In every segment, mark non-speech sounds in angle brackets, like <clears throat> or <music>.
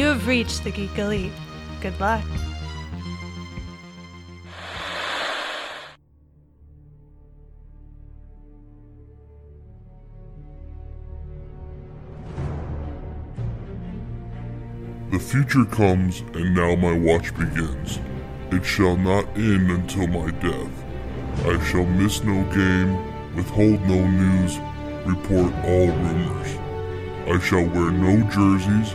You have reached the Geek Elite. Good luck. The future comes, and now my watch begins. It shall not end until my death. I shall miss no game, withhold no news, report all rumors. I shall wear no jerseys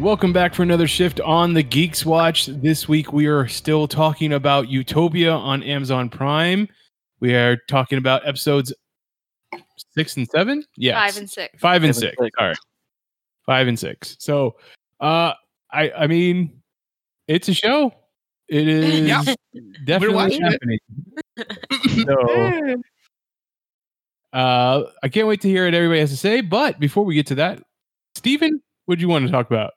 Welcome back for another shift on the Geeks Watch. This week we are still talking about Utopia on Amazon Prime. We are talking about episodes six and seven. Yeah, Five and six. five and six. six. All right, five and six. So, uh, I I mean, it's a show. It <laughs> is Yeah. definitely watching it. happening. <laughs> so, uh, I can't wait to hear what everybody has to say. But before we get to that, Stephen, what do you want to talk about?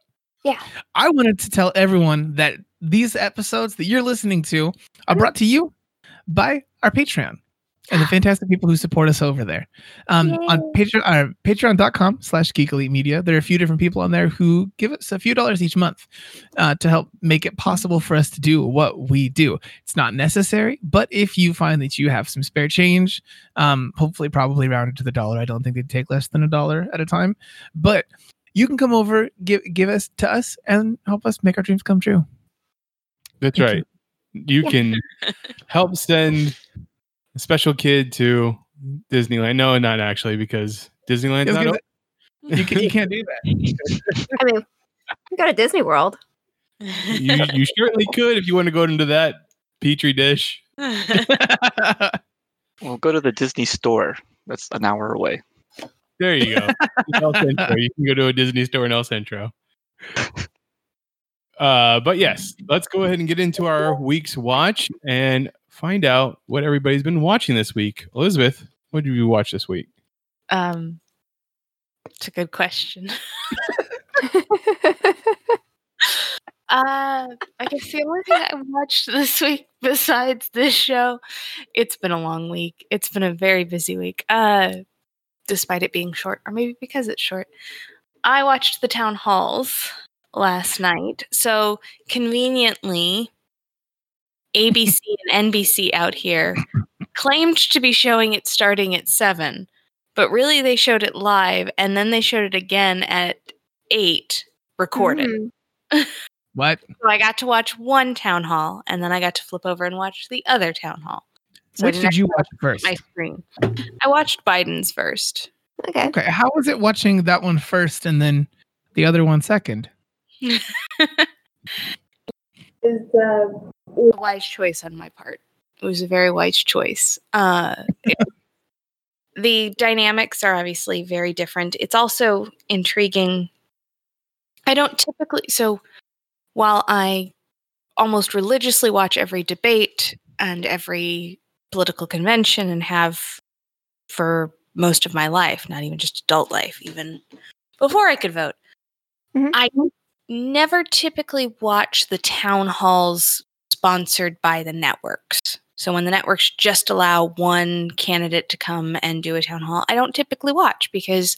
I wanted to tell everyone that these episodes that you're listening to are brought to you by our Patreon and the <gasps> fantastic people who support us over there. Um, on Patreon, uh, patreon.com slash Geek Elite Media, there are a few different people on there who give us a few dollars each month uh, to help make it possible for us to do what we do. It's not necessary, but if you find that you have some spare change, um, hopefully probably rounded to the dollar. I don't think they'd take less than a dollar at a time, but you can come over, give give us to us, and help us make our dreams come true. That's Thank right. You can <laughs> help send a special kid to Disneyland. No, not actually, because Disneyland's not gonna open. You, can, you can't do that. <laughs> I mean, we go to Disney World. you, you certainly could if you want to go into that petri dish. <laughs> Well, go to the Disney store. That's an hour away. There you go. <laughs> El Centro. You can go to a Disney store in El Centro. Uh, but yes, let's go ahead and get into our week's watch and find out what everybody's been watching this week. Elizabeth, what did you watch this week? Um, it's a good question. <laughs> Uh, I guess the only thing I watched this week besides this show, it's been a long week. It's been a very busy week. Uh, despite it being short, or maybe because it's short. I watched the town halls last night. So conveniently, ABC <laughs> and NBC out here claimed to be showing it starting at seven, but really they showed it live and then they showed it again at eight recorded. Mm. <laughs> what? So I got to watch one town hall and then I got to flip over and watch the other town hall. So Which didn't you watch first? my screen. I watched Biden's first. Okay. Okay, how was it watching that one first and then the other one second? <laughs> a wise choice on my part. It was a very wise choice. Uh, <laughs> it- the dynamics are obviously very different. It's also intriguing. I don't typically, so while I almost religiously watch every debate and every political convention and have for most of my life, not even just adult life, even before I could vote, Mhm. I never typically watch the town halls sponsored by the networks. So when the networks just allow one candidate to come and do a town hall, I don't typically watch because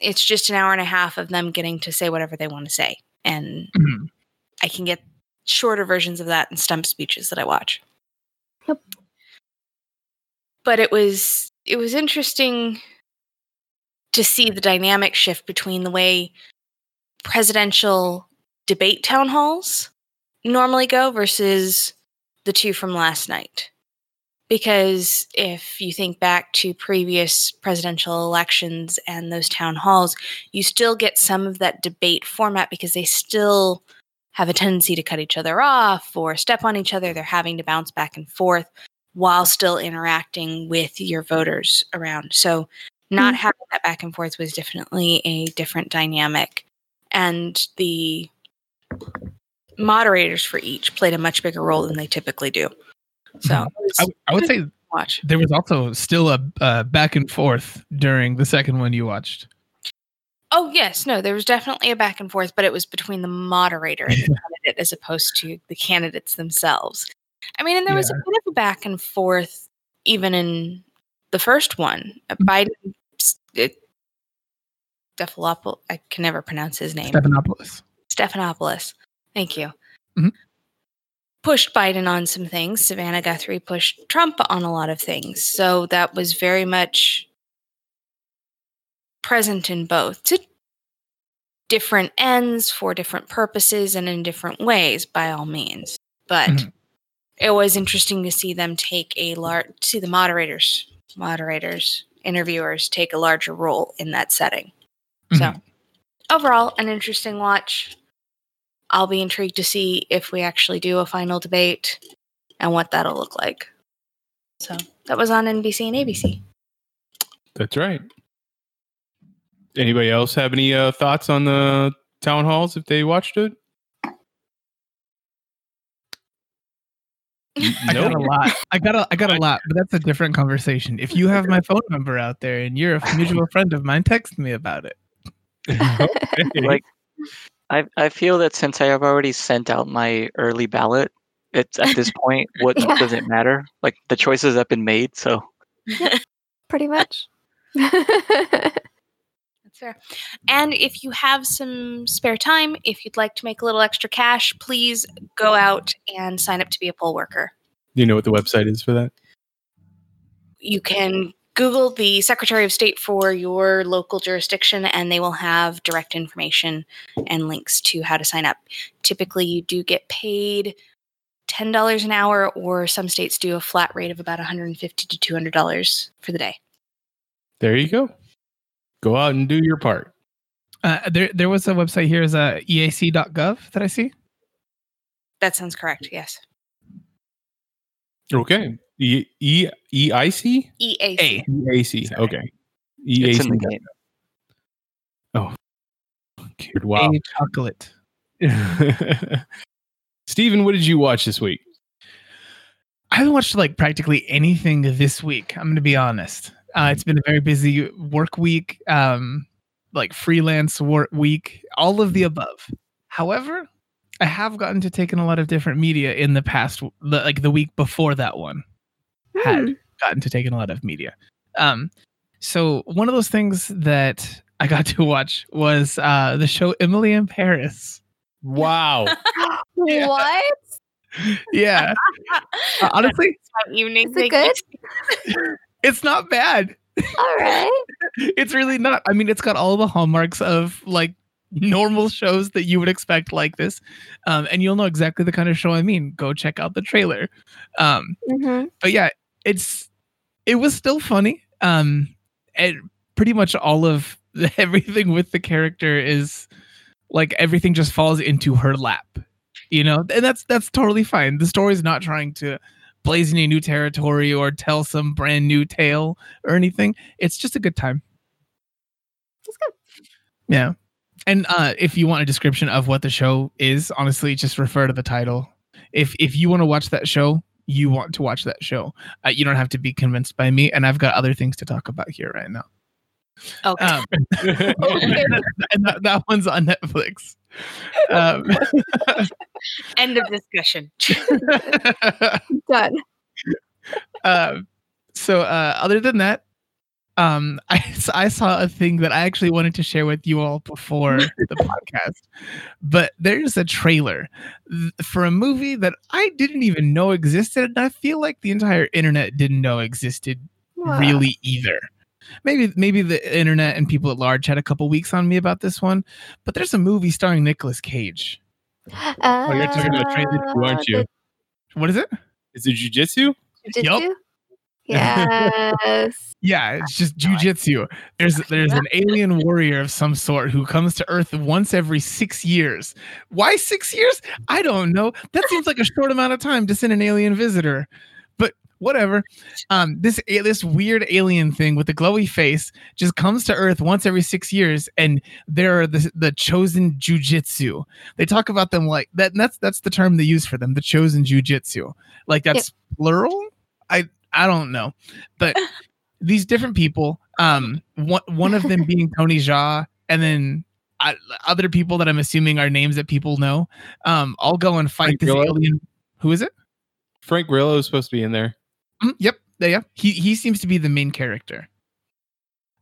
it's just an hour and a half of them getting to say whatever they want to say. And Mhm. I can get shorter versions of that in stump speeches that I watch. Yep. But it was it was interesting to see the dynamic shift between the way presidential debate town halls normally go versus the two from last night. Because if you think back to previous presidential elections and those town halls, you still get some of that debate format because they still have a tendency to cut each other off or step on each other. They're having to bounce back and forth while still interacting with your voters around. So, not having that back and forth was definitely a different dynamic. And the moderators for each played a much bigger role than they typically do. So Mhm. was I, I would say watch. there was also still a uh, back and forth during the second one you watched. Oh yes, no, there was definitely a back and forth, but it was between the moderator and <laughs> the candidate as opposed to the candidates themselves. I mean, and there was a bit of a back and forth even in the first one. Uh, Biden, it, Stephanopoulos, I can never pronounce his name. Stephanopoulos. Stephanopoulos. Thank you. Mhm. Pushed Biden on some things. Savannah Guthrie pushed Trump on a lot of things. So that was very much present in both to different ends for different purposes and in different ways, by all means. But Mhm. It was interesting to see them take a large, see the moderators, moderators, interviewers take a larger role in that setting. So, Mhm. overall, an interesting watch. I'll be intrigued to see if we actually do a final debate and what that'll look like. So, that was on NBC and ABC. That's right. Anybody else have any uh, thoughts on the town halls if they watched it? N- I got a lot. I got a I got a lot, but that's a different conversation. If you have my phone number out there and you're a mutual <laughs> friend of mine, text me about it. Okay. Like, I I feel that since I have already sent out my early ballot, it's at this point what <laughs> Yeah. does it matter? Like the choices have been made, so <laughs> Pretty much. Fair. And if you have some spare time, if you'd like to make a little extra cash, please go out and sign up to be a poll worker. Do you know what the website is for that? You can Google the Secretary of State for your local jurisdiction, and they will have direct information and links to how to sign up. Typically, you do get paid $10 an hour, or some states do a flat rate of about 150 to $200 for the day. There you go. Go out and do your part. Uh, there there was a website here is uh, eac.gov that I see. That sounds correct. Yes. Okay. E E E I C EAC. A. E A C. Sorry. Okay. E A C. Oh, C. in the. Wow. A chocolate. <laughs> Steven, what did you watch this week? I haven't watched like practically anything this week. I'm going to be honest. Uh, it's been a very busy work week, um, like freelance work week, all of the above. However, I have gotten to take in a lot of different media in the past, like the week before that one. Had gotten to take in a lot of media. Um, so one of those things that I got to watch was uh, the show Emily in Paris. Wow. <laughs> Yeah. What? Yeah, <laughs> Uh, honestly, evening Is it good? <laughs> it's not bad. All right. <laughs> it's really not. I mean, it's got all the hallmarks of like normal shows that you would expect like this. Um, and you'll know exactly the kind of show I mean. Go check out the trailer. Um, hmm but yeah, it's it was still funny. Um, and pretty much all of <laughs> everything with the character is like everything just falls into her lap, you know, and that's that's totally fine. The story's not trying to blaze any new territory or tell some brand new tale or anything. It's just a good time. That's good. Yeah. And uh, if you want a description of what the show is, honestly, just refer to the title. If if you want to watch that show, you want to watch that show. Uh, you don't have to be convinced by me. And I've got other things to talk about here right now. Okay. Um, <laughs> and that, that one's on Netflix. <laughs> Um, <laughs> End of discussion. <laughs> Done. um, so uh, other than that, um, I, s- I saw a thing that I actually wanted to share with you all before the podcast, but there's a trailer th- for a movie that I didn't even know existed, and I feel like the entire internet didn't know existed Wow. really either. Maybe maybe the internet and people at large had a couple weeks on me about this one, but there's a movie starring Nicolas Cage. Oh, you're talking about trailer two, oh, aren't you? What is it? Is it jujitsu? Did Yup. you? Yes. <laughs> Yeah, it's just oh, jujitsu. There's there's an <laughs> alien warrior of some sort who comes to Earth once every six years. Why six years? I don't know. That seems like a short amount of time to send an alien visitor. But whatever. Um, this this weird alien thing with the glowy face just comes to Earth once every six years, and they're the the chosen jujitsu. They talk about them like that. And that's that's the term they use for them, the chosen jujitsu. Like that's plural. I I don't know, but <laughs> these different people. Um, one one of them being <laughs> Tony Jaa, and then. I, other people that I'm assuming are names that people know, um, all go and fight Frank this Grillo? alien. Who is it? Frank Grillo is supposed to be in there. Mm, yep, yeah. He he seems to be the main character.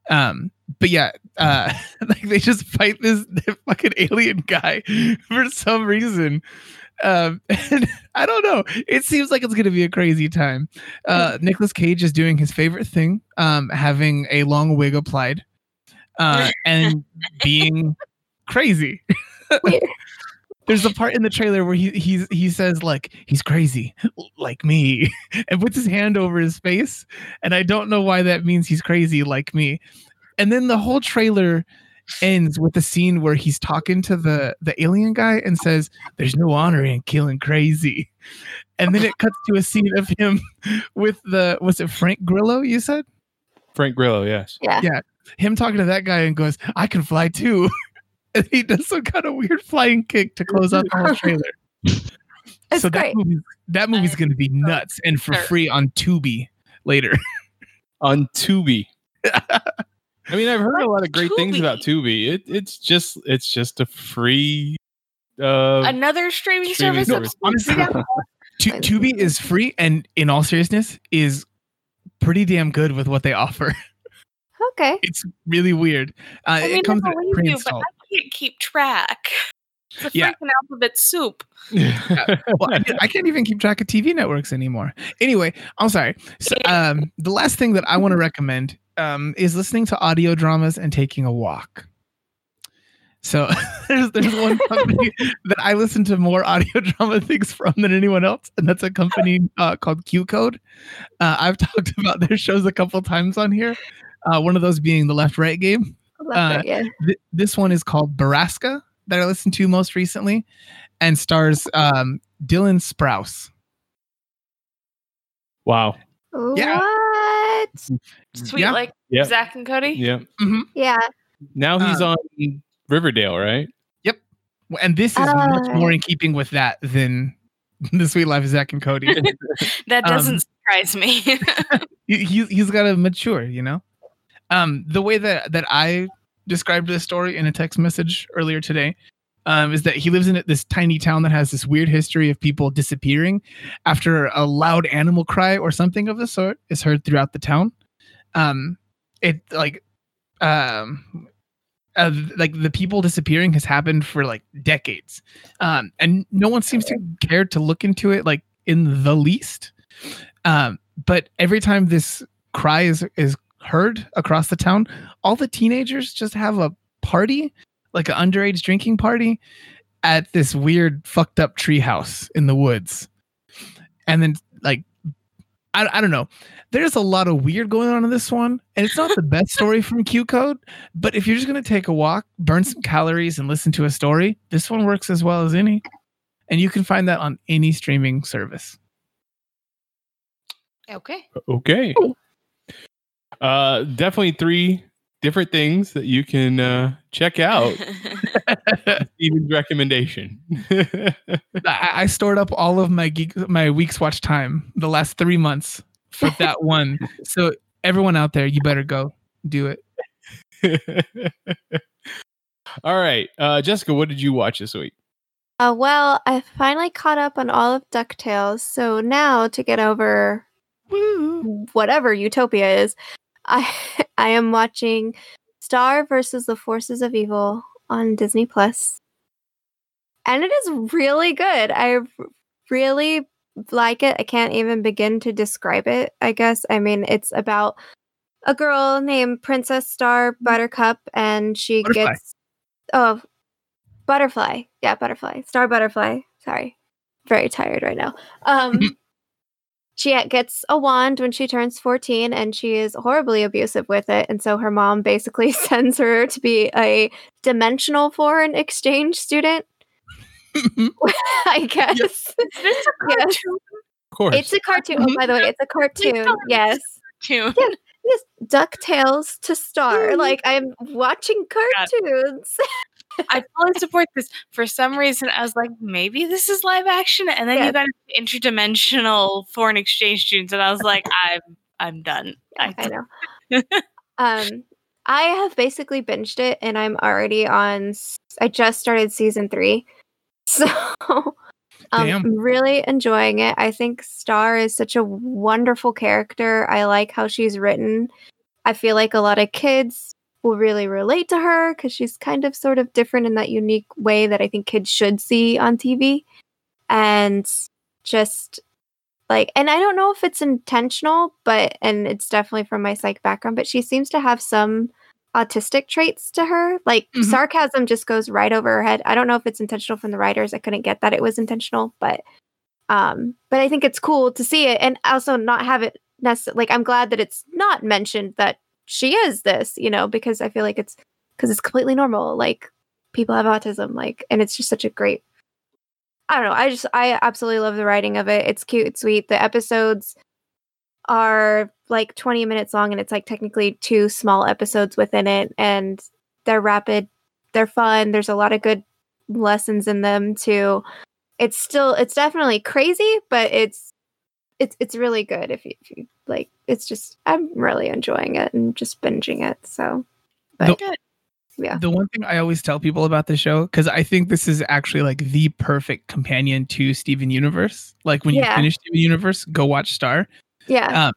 Um, but yeah, uh, <laughs> <laughs> like they just fight this <laughs> fucking alien guy for some reason. Um, and I don't know. It seems like it's gonna be a crazy time. Uh, Nicolas Cage is doing his favorite thing, um, having a long wig applied, uh, and being crazy. There's a part in the trailer where he he's he says like he's crazy like me <laughs> and puts his hand over his face and I don't know why that means he's crazy like me. And then the whole trailer ends with a scene where he's talking to the the alien guy and says there's no honor in killing crazy. And then it cuts to a scene of him <laughs> with the was it Frank Grillo you said? Frank Grillo, yes. Yeah. Yeah. Him talking to that guy and goes, I can fly too. <laughs> And <laughs> he does some kind of weird flying kick to close out the whole <laughs> trailer. It's so that movie, that movie's going to be nuts and for free on Tubi later. <laughs> On Tubi. I mean, I've heard a lot of great things about Tubi. It, it's just it's just a free uh Another streaming, Streaming service. service. that's- Honestly, Tubi is free and in all seriousness is pretty damn good with what they offer. Okay. It's really weird. Uh, I mean, it comes I with believe but pre-installed. Can't keep track. It's a Yeah. freaking alphabet soup. <laughs> well, I, I can't even keep track of TV networks anymore. Anyway, I'm sorry. So, um, the last thing that I want to recommend um, is listening to audio dramas and taking a walk. So <laughs> there's there's one company <laughs> that I listen to more audio drama things from than anyone else, and that's a company uh, called Q Code. Uh, I've talked about their shows a couple times on here. Uh, one of those being the Left Right game. Love Uh, it, yeah. Th- this one is called Borrasca that I listened to most recently, and stars um, Dylan Sprouse. wow. yeah. What? Sweet, Yeah. like Yeah. Zach and Cody. Yeah. Yeah. Now he's Uh, on Riverdale, right? Yep. And this is much Oh, more in keeping with that than <laughs> the Sweet Life of Zach and Cody. <laughs> That Um, doesn't surprise me. he, <laughs> he- he's got to mature, you know. Um, the way that that I described this story in a text message earlier today um, is that he lives in this tiny town that has this weird history of people disappearing after a loud animal cry or something of the sort is heard throughout the town. Um, it like um. Uh, like the people disappearing has happened for like decades um and no one seems to care to look into it like in the least um but every time this cry is is heard across the town all the teenagers just have a party like an underage drinking party at this weird fucked up treehouse in the woods and then like I, I don't know there's a lot of weird going on in this one and it's not the best story from q code but if you're just going to take a walk burn some calories and listen to a story this one works as well as any and you can find that on any streaming service okay. Okay. Uh definitely three different things that you can uh check out. <laughs> <laughs> Steven's recommendation. <laughs> I, I stored up all of my geek, my week's watch time the last three months for that one. So everyone out there, you better go do it. All right. Uh Jessica, what did you watch this week? Uh, well, I finally caught up on all of DuckTales. So now to get over whatever Utopia is, I <laughs> I am watching Star versus the Forces of Evil on Disney Plus. And it is really good. I really like it. I can't even begin to describe it, I guess. I mean, it's about a girl named Princess Star Buttercup and she Butterfly. gets oh butterfly. Yeah, butterfly. Star butterfly. Sorry. Very tired right now. Um <laughs> she gets a wand when she turns 14 and she is horribly abusive with it and so her mom basically <laughs> sends her to be a dimensional foreign exchange student <laughs> i guess Is this a Yes. cartoon? course. It's a cartoon. Oh, by the way, it's a cartoon. Yes. Tune. Yes. DuckTales to Star. Like I'm watching cartoons. <laughs> I fully support this. For some reason, I was like, maybe this is live action, and then Yeah. you got interdimensional foreign exchange students, and I was like, I'm I'm done. I, I know. <laughs> um, I have basically binged it, and I'm already on. I just started season three, <laughs> so um, I'm really enjoying it. I think Star is such a wonderful character. I like how she's written. I feel like a lot of kids will really relate to her because she's kind of sort of different in that unique way that I think kids should see on TV, and just like and i don't know if it's intentional but and it's definitely from my psych background but she seems to have some autistic traits to her. Like Mhm. sarcasm just goes right over her head. I don't know if it's intentional from the writers. I couldn't get that it was intentional but um but i think it's cool to see it and also not have it necessarily like i'm glad that it's not mentioned that she is this you know because i feel like it's because it's completely normal like people have autism like and it's just such a great I don't know. I just I absolutely love the writing of it. It's cute, it's sweet. The episodes are like 20 minutes long and it's like technically two small episodes within it and they're rapid, they're fun. There's a lot of good lessons in them too. It's still it's definitely crazy, but it's it's it's really good if you, if you like it's just I'm really enjoying it and just binging it. So but The- yeah. The one thing I always tell people about the show, because I think this is actually like the perfect companion to Steven Universe. Like when you finish Steven Universe, go watch Star. Yeah. Um,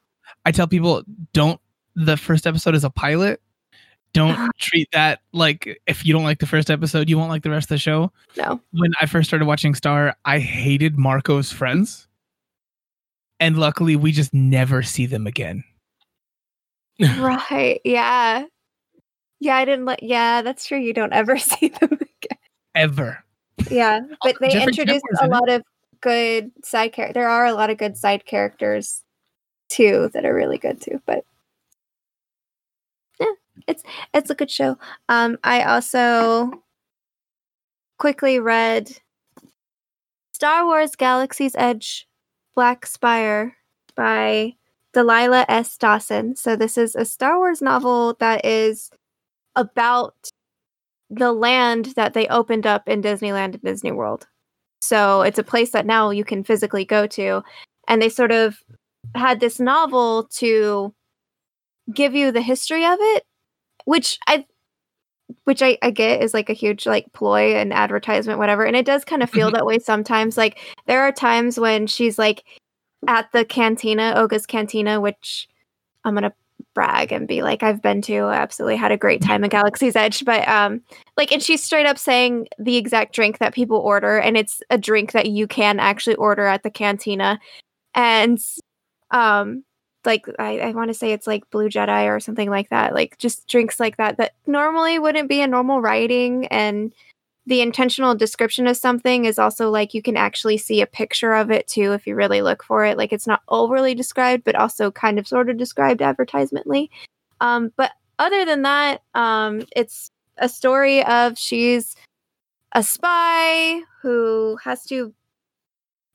I tell people don't. The first episode is a pilot. Don't treat that like if you don't like the first episode, you won't like the rest of the show. no. When I first started watching Star, I hated Marco's friends, and luckily we just never see them again. <laughs> Right. Yeah. Yeah, I didn't let yeah, that's true. You don't ever <laughs> see them again. Ever. Yeah. But they Jeffrey introduced Tambor's a in it. lot of good side characters. There are a lot of good side characters too that are really good too. But yeah, it's it's a good show. Um I also quickly read Star Wars Galaxy's Edge Black Spire by Delilah S. Dawson. So this is a Star Wars novel that is about the land that they opened up in Disneyland and Disney World. So it's a place that now you can physically go to. And they sort of had this novel to give you the history of it, which I which I, I get is like a huge like ploy and advertisement, whatever. And it does kind of feel that way sometimes. Like there are times when she's like at the cantina, Oga's cantina, which I'm gonna brag and be like, I've been to, I absolutely had a great time at Galaxy's Edge. But um like and she's straight up saying the exact drink that people order, and it's a drink that you can actually order at the cantina. And um like I, I want to say it's like Blue Jedi or something like that. Like just drinks like that that normally wouldn't be a normal writing and the intentional description of something is also like you can actually see a picture of it too if you really look for it. Like it's not overly described, but also kind of sort of described advertisementally. Um, but other than that, um, it's a story of she's a spy who has to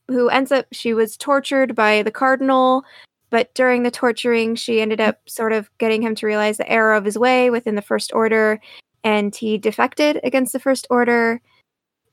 who ends up she was tortured by the cardinal but during the torturing she ended up sort of getting him to realize the error of his way within the first order and he defected against the first order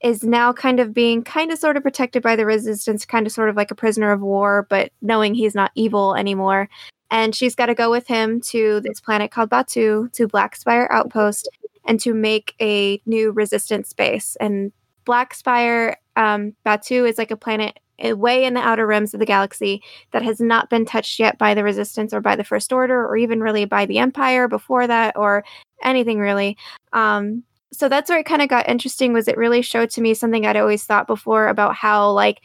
is now kind of being kind of sort of protected by the resistance kind of sort of like a prisoner of war but knowing he's not evil anymore. And she's got to go with him to this planet called Batuu to black spire outpost and to make a new resistance base. And black spire um, Batuu is like a planet way in the outer rims of the galaxy that has not been touched yet by the resistance or by the first order or even really by the empire before that or anything really. Um so that's where it kind of got interesting was it really showed to me something i'd always thought before about how like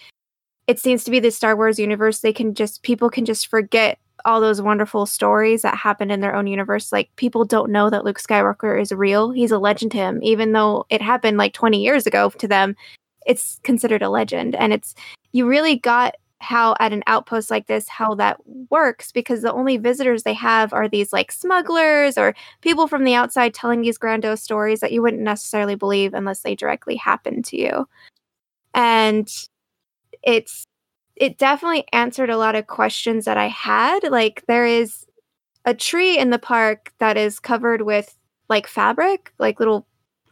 it seems to be the star wars universe they can just people can just forget all those wonderful stories that happened in their own universe. Like people don't know that luke skywalker is real. He's a legend to him. Even though it happened like 20 years ago to them it's considered a legend. And it's you really got how at an outpost like this how that works because the only visitors they have are these like smugglers or people from the outside telling these grandiose stories that you wouldn't necessarily believe unless they directly happen to you and it's it definitely answered a lot of questions that I had. Like there is a tree in the park that is covered with like fabric, like little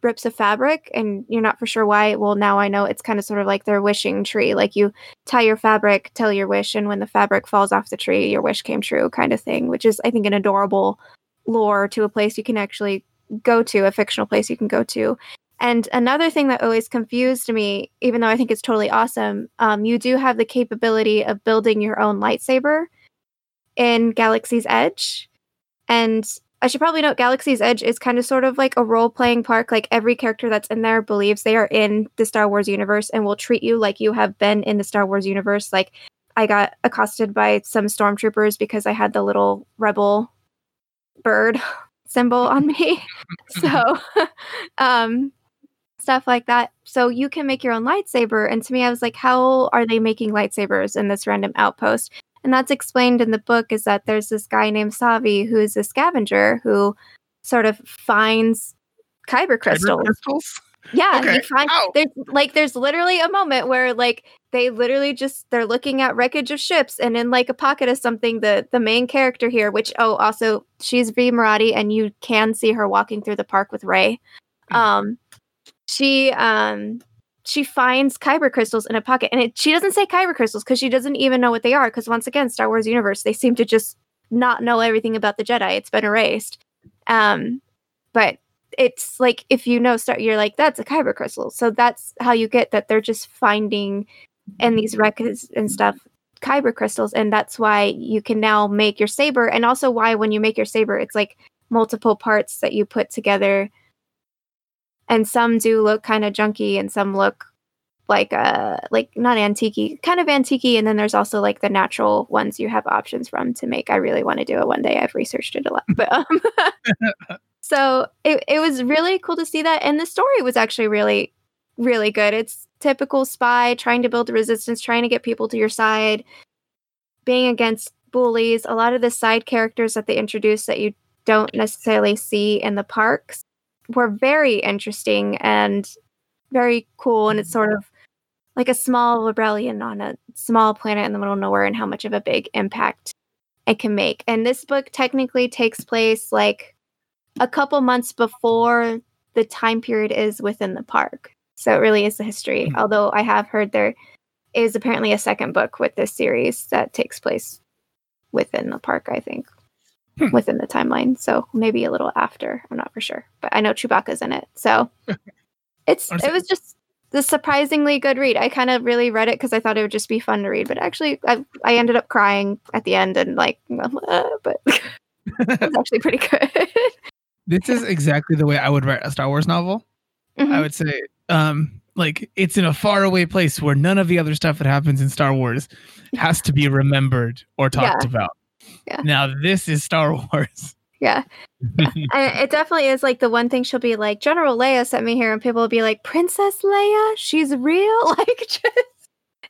rips of fabric, and you're not for sure why. Well, now I know it's kind of sort of like their wishing tree. Like you tie your fabric, tell your wish, and when the fabric falls off the tree, your wish came true, kind of thing. Which is, I think, an adorable lore to a place you can actually go to, a fictional place you can go to. And another thing that always confused me, even though I think it's totally awesome, um, you do have the capability of building your own lightsaber in Galaxy's Edge. And I should probably note Galaxy's Edge is kind of sort of like a role playing park. Like every character that's in there believes they are in the Star Wars universe and will treat you like you have been in the Star Wars universe. Like I got accosted by some stormtroopers because I had the little rebel bird <laughs> symbol on me. <laughs> so, <laughs> um, stuff like that. So you can make your own lightsaber. And to me, I was like, how are they making lightsabers in this random outpost? And that's explained in the book is that there's this guy named Savi who is a scavenger who sort of finds kyber crystals. Kyber crystals? Yeah, Okay. find Ow. there's like there's literally a moment where like they literally just they're looking at wreckage of ships and in like a pocket of something the the main character here, which oh also she's Vi Moradi and you can see her walking through the park with Rey. Hmm. Um she um she finds kyber crystals in a pocket and it, she doesn't say kyber crystals because she doesn't even know what they are because once again Star Wars universe they seem to just not know everything about the Jedi. It's been erased. Um but it's like if you know start you're like that's a kyber crystal so that's how you get that they're just finding in these records and stuff kyber crystals and that's why you can now make your saber and also why when you make your saber it's like multiple parts that you put together and some do look kind of junky and some look like uh like not antique kind of antique and then there's also like the natural ones you have options from to make. I really want to do it one day. I've researched it a lot but um <laughs> so it, it was really cool to see that. And the story was actually really really good. It's typical spy trying to build resistance trying to get people to your side being against bullies. A lot of the side characters that they introduce that you don't necessarily see in the parks were very interesting and very cool and it's sort of like a small rebellion on a small planet in the middle of nowhere and how much of a big impact it can make and this book technically takes place like a couple months before the time period is within the park. So it really is the history. Hmm. Although I have heard there is apparently a second book with this series that takes place within the park, I think, Hmm. within the timeline. So maybe a little after. I'm not for sure. But I know Chewbacca's in it. So <laughs> it's it was just the surprisingly good read. I kind of really read it because I thought it would just be fun to read, but actually I I ended up crying at the end and like uh, <laughs> but <laughs> it's actually pretty good. this is exactly the way I would write a Star Wars novel. I Mhm. would say, um, like it's in a faraway place where none of the other stuff that happens in Star Wars has to be remembered or talked about. Yeah. Now this is Star Wars. Yeah. <laughs> and it definitely is like the one thing she'll be like, General Leia sent me here, and people will be like, Princess Leia, she's real. <laughs> Like, just,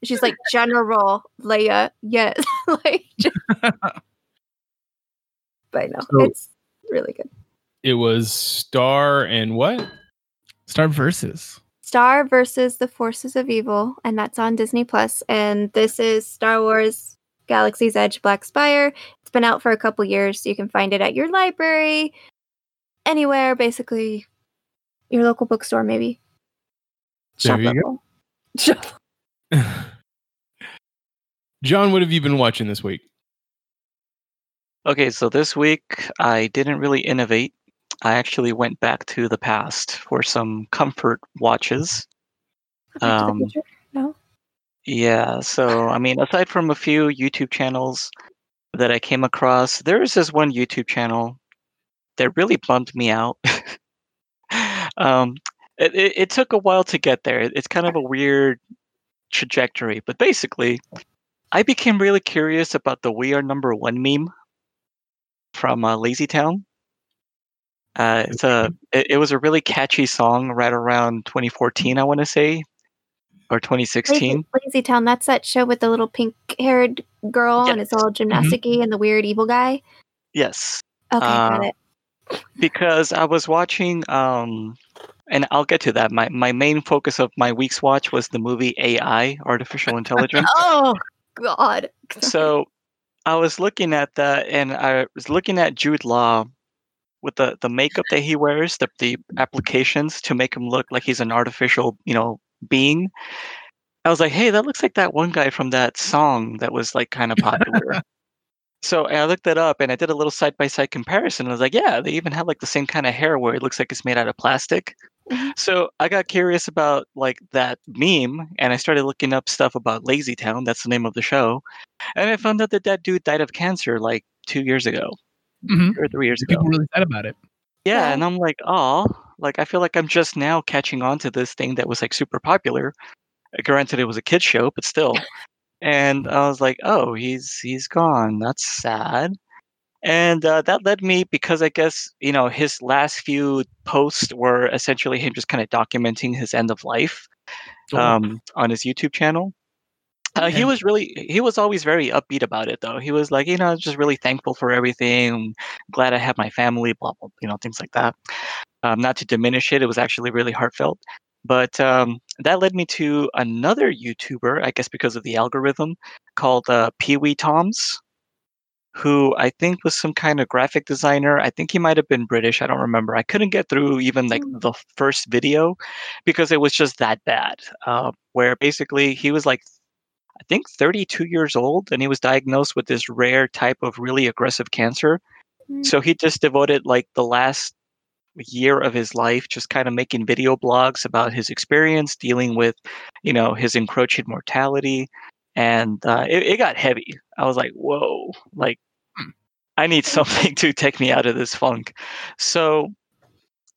she's like, General Leia, yes. <laughs> like, just, but no, So- it's really good. It was Star and what? Star versus. Star versus the Forces of Evil, and that's on Disney Plus. And this is Star Wars Galaxy's Edge Black Spire. It's been out for a couple years, so you can find it at your library, anywhere, basically, your local bookstore, maybe. There you local. Shop <laughs> <laughs> John, what have you been watching this week? Okay, so this week I didn't really innovate. I actually went back to the past for some comfort watches. Back to the Um, No. Yeah, so I mean, aside from a few YouTube channels that I came across, there is this one YouTube channel that really bummed me out. <laughs> um, it, it, it took a while to get there. It's kind of a weird trajectory, but basically, I became really curious about the "We Are Number One" meme from uh, Lazy Town. Uh, it's a it, it was a really catchy song right around 2014, I want to say, or 2016. Lazy, Lazy Town. That's that show with the little pink-haired girl, and it's all gymnasticy, and the weird evil guy. Yes. Okay, got Uh, it. because I was watching um and I'll get to that. My my main focus of my week's watch was the movie AI, Artificial <laughs> Intelligence. Oh, God. <laughs> so I was looking at that, and I was looking at Jude Law with the the makeup that he wears, the the applications to make him look like he's an artificial, you know, being. I was like, hey, that looks like that one guy from that song that was like kind of popular. <laughs> so I looked that up and I did a little side by side comparison. I was like, yeah, they even have like the same kind of hair where it looks like it's made out of plastic. Mhm. So I got curious about like that meme and I started looking up stuff about Lazy Town. That's the name of the show. And I found out that that dude died of cancer like two years ago, Mhm. or three years ago. People really sad about it. Yeah, Yeah. and I'm like, oh, like I feel like I'm just now catching on to this thing that was like super popular. Uh, Granted, it was a kid show, but still. And I was like, oh, he's he's gone. That's sad. And uh, that led me because I guess you know his last few posts were essentially him just kind of documenting his end of life um, on his YouTube channel. Uh, he was really he was always very upbeat about it though. He was like, you know, just really thankful for everything. glad I have my family, blah blah, you know, things like that. Um, not to diminish it, it was actually really heartfelt. But um, that led me to another YouTuber, I guess because of the algorithm, called uh, Pee Wee Toms, who I think was some kind of graphic designer. I think he might have been British. I don't remember. I couldn't get through even like Mm. the first video because it was just that bad. Uh, where basically he was like I think 32 years old, and he was diagnosed with this rare type of really aggressive cancer. Mm. So he just devoted like the last year of his life just kind of making video blogs about his experience dealing with, you know, his encroaching mortality. And uh, it, it got heavy. I was like, whoa, like. <clears throat> I need something to take me out of this funk. So,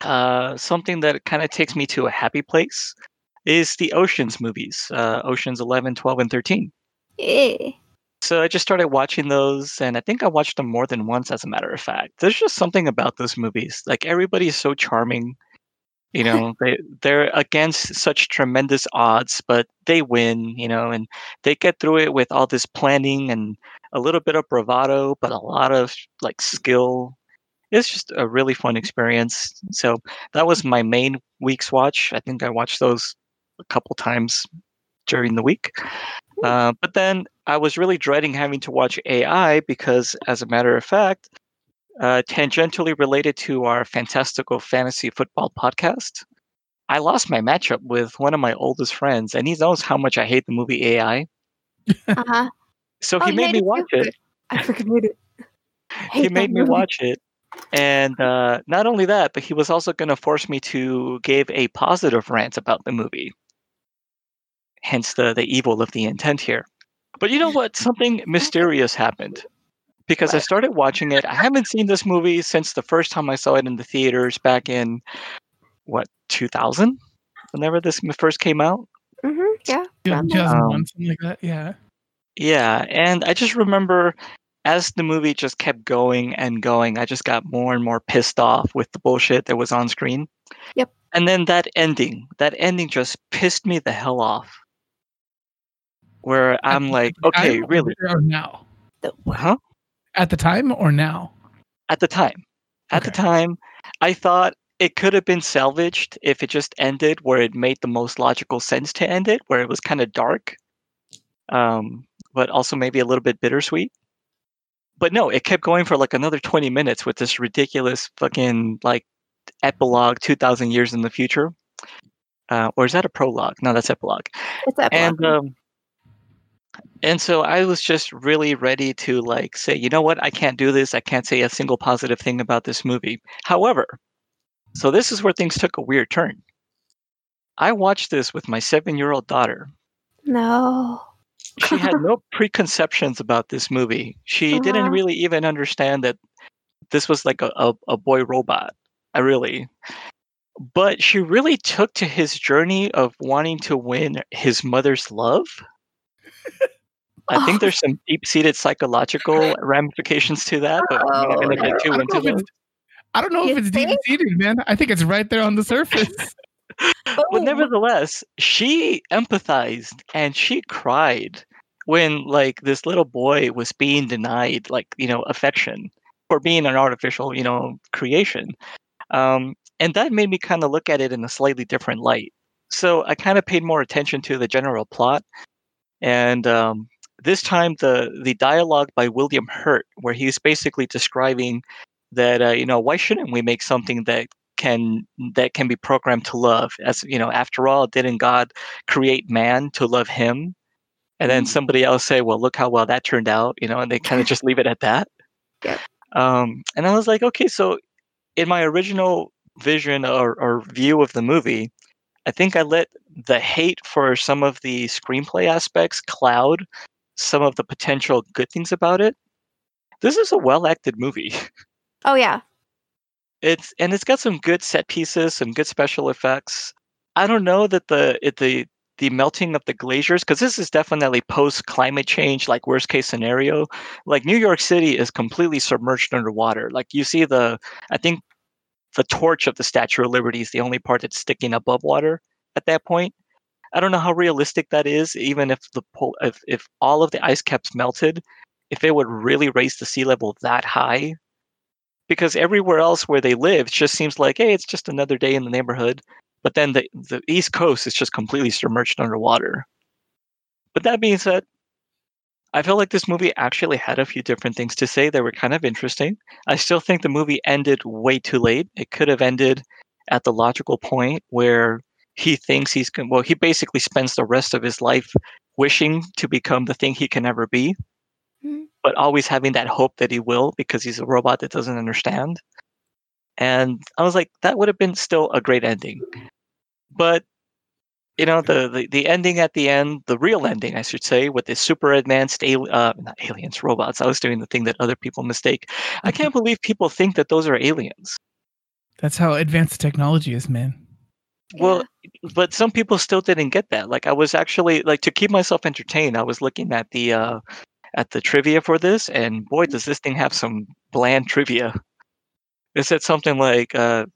uh, something that kind of takes me to a happy place is the Oceans movies, uh, Oceans 11, 12, and 13. Yeah. So I just started watching those, and I think I watched them more than once, as a matter of fact. There's just something about those movies. Like everybody's so charming. You <laughs> know, they they're against such tremendous odds, but they win. You know, and they get through it with all this planning and a little bit of bravado, but a lot of like skill. It's just a really fun experience. So that was my main week's watch. I think I watched those a couple times during the week. Uh, but then I was really dreading having to watch AI because, as a matter of fact, uh, tangentially related to our fantastical fantasy football podcast, I lost my matchup with one of my oldest friends, and he knows how much I hate the movie AI. Uh-huh. <laughs> So Oh, he made me watch it. Good. I freaking <laughs> hate it. He made that me movie. watch it. And uh, not only that, but he was also going to force me to give a positive rant about the movie. Hence the, the evil of the intent here. But you know what? Something mysterious happened. Because I started watching it. I haven't seen this movie since the first time I saw it in the theaters back in, what, 2000? Whenever this first came out? Mm-hmm. Yeah. Yeah, around there. 2001, Um, something like that. Yeah. Yeah, and I just remember as the movie just kept going and going, I just got more and more pissed off with the bullshit that was on screen. Yep. And then that ending, that ending just pissed me the hell off. Where I'm the- like, okay, really? Or now? Huh? At the time or now? At the time. At the time, I thought it could have been salvaged if it just ended where it made the most logical sense to end it, where it was kind of dark, um, but also maybe a little bit bittersweet. But no, it kept going for like another 20 minutes with this ridiculous fucking like epilogue 2000 years in the future. Uh, or is that a prologue? No, that's epilogue. It's that And um, and so I was just really ready to like say, you know what, I can't do this. I can't say a single positive thing about this movie. However, so this is where things took a weird turn. I watched this with my seven-year-old daughter. no. She had <laughs> no preconceptions about this movie. She didn't Uh-huh. really even understand that this was like a, a, a boy robot. I really. But she really took to his journey of wanting to win his mother's love. I think Oh. there's some deep-seated psychological <laughs> ramifications to that, but we're not going to Oh, get too I don't into know if it's, I don't know if You it's deep seated, man. I think it's right there on the surface. <laughs> But Boom. nevertheless, she empathized and she cried when like this little boy was being denied like, you know, affection for being an artificial, you know, creation. Um, and that made me kind of look at it in a slightly different light. So I kind of paid more attention to the general plot and um, this time the the dialogue by William Hurt, where he's basically describing that uh, you know why shouldn't we make something that can that can be programmed to love as you know after all didn't god create man to love him and then Mhm. somebody else say well look how well that turned out you know and they kind of <laughs> just leave it at that Yep. um, and i was like okay so in my original vision or, or view of the movie i think i let the hate for some of the screenplay aspects cloud some of the potential good things about it this is a well acted movie <laughs> Oh yeah. it's and it's got some good set pieces, some good special effects. I don't know that the it, the the melting of the glaciers because this is definitely post climate change, like worst case scenario. Like New York City is completely submerged underwater. Like you see the, I think the torch of the Statue of Liberty is the only part that's sticking above water at that point. I don't know how realistic that is, even if the pol- if if all of the ice caps melted, if it would really raise the sea level that high because everywhere else where they live it just seems like hey it's just another day in the neighborhood but then the, the east coast is just completely submerged underwater but that being said i feel like this movie actually had a few different things to say that were kind of interesting i still think the movie ended way too late it could have ended at the logical point where he thinks he's going well he basically spends the rest of his life wishing to become the thing he can never be Mhm. but always having that hope that he will because he's a robot that doesn't understand. And I was like, that would have been still a great ending. But you know, the, the the ending at the end, the real ending, I should say, with the super advanced al- uh, not aliens, robots. I was doing the thing that other people mistake. I can't believe people think that those are aliens. That's how advanced technology is, man. Well, but some people still didn't get that. Like I was actually like to keep myself entertained, I was looking at the uh at the trivia for this and boy does this thing have some bland trivia. It said something like uh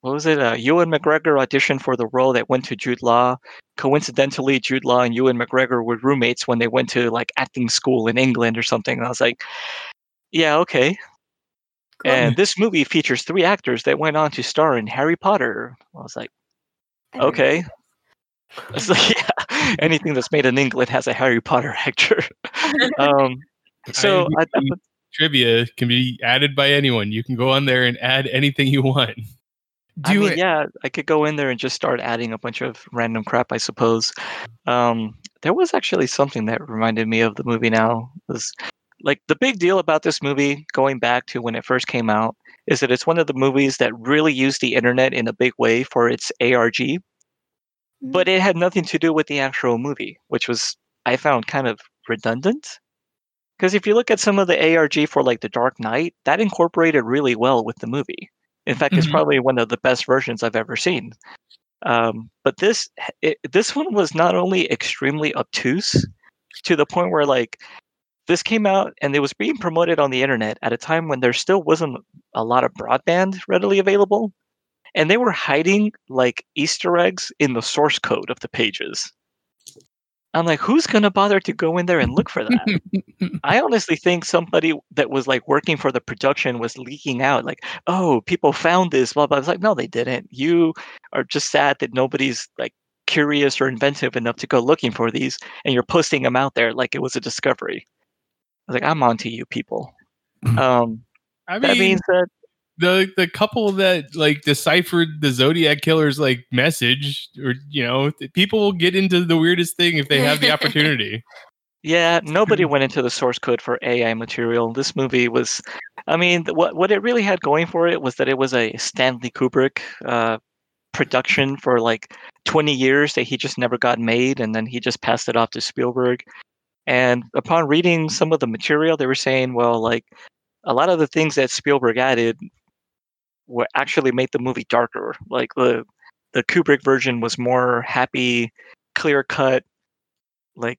what was it? Uh, Ewan McGregor auditioned for the role that went to Jude Law. Coincidentally, Jude Law and Ewan McGregor were roommates when they went to like acting school in England or something. And I was like, yeah, okay. Cool. And this movie features three actors that went on to star in Harry Potter. I was like, I don't know. okay. <laughs> It's like, yeah, anything that's made in England has a Harry Potter <laughs> actor. um, <laughs> so I, IMDb trivia can be added by anyone. You can go on there and add anything you want. I mean, it. yeah, I could go in there and just start adding a bunch of random crap, I suppose. Um, there was actually something that reminded me of the movie now. Was like the big deal about this movie, going back to when it first came out, is that it's one of the movies that really used the internet in a big way for its ARG, but it had nothing to do with the actual movie, which was I found kind of redundant. Because if you look at some of the ARG for like The Dark Knight, that incorporated really well with the movie. In fact, it's Mhm. probably one of the best versions I've ever seen. Um, but this it, this one was not only extremely obtuse to the point where like this came out and it was being promoted on the internet at a time when there still wasn't a lot of broadband readily available and they were hiding like easter eggs in the source code of the pages i'm like who's going to bother to go in there and look for that <laughs> I honestly think somebody that was like working for the production was leaking out, like, oh, people found this, blah, blah. I was like, no, they didn't. You are just sad that nobody's like curious or inventive enough to go looking for these, and you're posting them out there like it was a discovery. I was like, I'm onto you people. <laughs> Um, I that mean, being said, the the couple that like deciphered the Zodiac killer's like message, or you know, th- people will get into the weirdest thing if they have the opportunity. <laughs> Yeah, nobody <laughs> went into the source code for AI material. This movie was, I mean, what what it really had going for it was that it was a Stanley Kubrick uh, production for like 20 years that he just never got made, and then he just passed it off to Spielberg. And upon reading some of the material, they were saying, well, like a lot of the things that Spielberg added were actually made the movie darker. Like the the Kubrick version was more happy, clear cut, like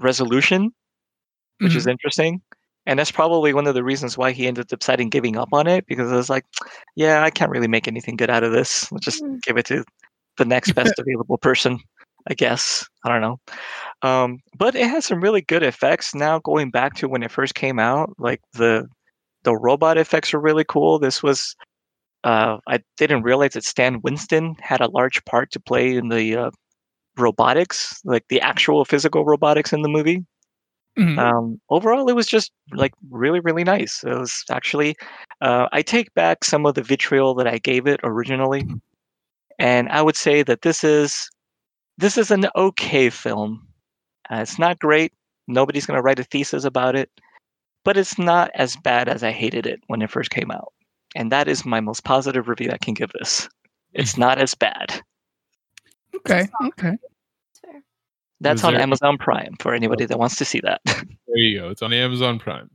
resolution, which is interesting. And that's probably one of the reasons why he ended up deciding giving up on it because it was like, yeah, I can't really make anything good out of this. Let's just Mm. give it to the next best <laughs> available person, I guess. I don't know. Um, but it has some really good effects now going back to when it first came out. Like the the robot effects are really cool. This was uh, I didn't realize that Stan Winston had a large part to play in the uh, robotics, like the actual physical robotics in the movie. Mhm. Um, overall, it was just like really, really nice. It was actually, uh, I take back some of the vitriol that I gave it originally, and I would say that this is this is an okay film. Uh, it's not great. Nobody's gonna write a thesis about it, but it's not as bad as I hated it when it first came out, and that is my most positive review I can give this. It's not as bad. okay, okay. Fair. That's Was on there- Amazon Prime for anybody that wants to see that. <laughs> There you go. It's on Amazon Prime.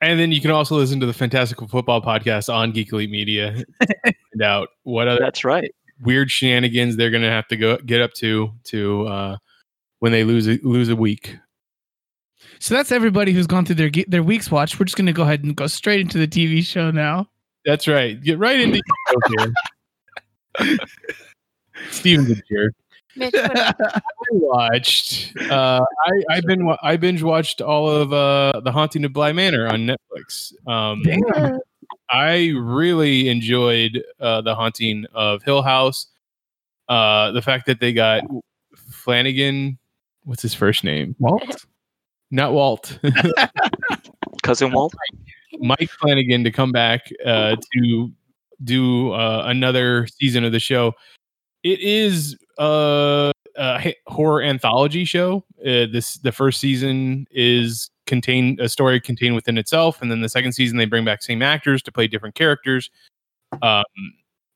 And then you can also listen to the Fantastical Football podcast on Geek Elite Media. <laughs> find out what other That's right. weird shenanigans they're gonna have to go get up to to uh, when they lose a, lose a week. So that's everybody who's gone through their their week's watch. We're just gonna go ahead and go straight into the TV show now. That's right. Get right into okay. <laughs> Steven's a jerk. Mitch, what <laughs> I watched. Uh, I I been I binge watched all of uh, the Haunting of Bly Manor on Netflix. Um, Damn. I really enjoyed uh, the Haunting of Hill House. Uh, the fact that they got Flanagan. What's his first name? Walt. <laughs> Not Walt. <laughs> Cousin Walt. Mike Flanagan to come back uh, to do uh, another season of the show. It is uh, a horror anthology show. Uh, this the first season is contained a story contained within itself, and then the second season they bring back same actors to play different characters. Um,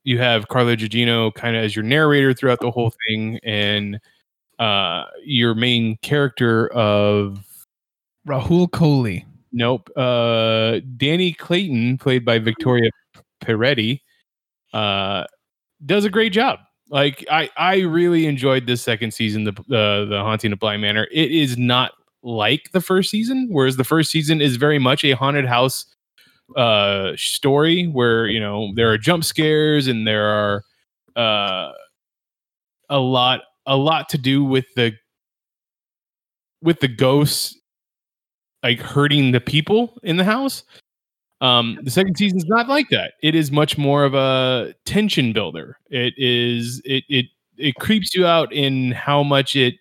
you have Carla Gugino kind of as your narrator throughout the whole thing, and uh, your main character of Rahul Kohli. Nope. Uh, Dani Clayton, played by Victoria Pedretti, uh, does a great job. Like I, I really enjoyed this second season, the uh, the Haunting of Bly Manor. It is not like the first season, whereas the first season is very much a haunted house uh story where you know there are jump scares and there are uh a lot a lot to do with the with the ghosts like hurting the people in the house. Um, the second season is not like that. It is much more of a tension builder. It is it it it creeps you out in how much it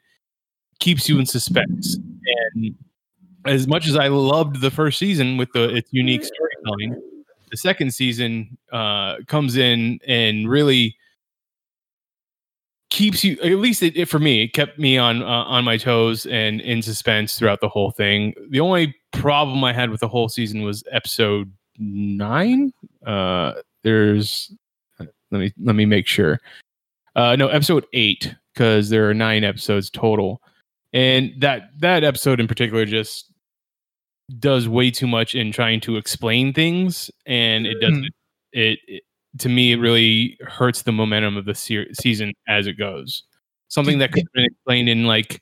keeps you in suspense. And as much as I loved the first season with the its unique storytelling, the second season uh, comes in and really keeps you at least it, it- for me it kept me on uh, on my toes and in suspense throughout the whole thing. The only problem i had with the whole season was episode nine. Uh there's let me let me make sure. Uh no episode eight because there are nine episodes total. And that that episode in particular just does way too much in trying to explain things and it doesn't it, it to me it really hurts the momentum of the se- season as it goes something that could have been explained in like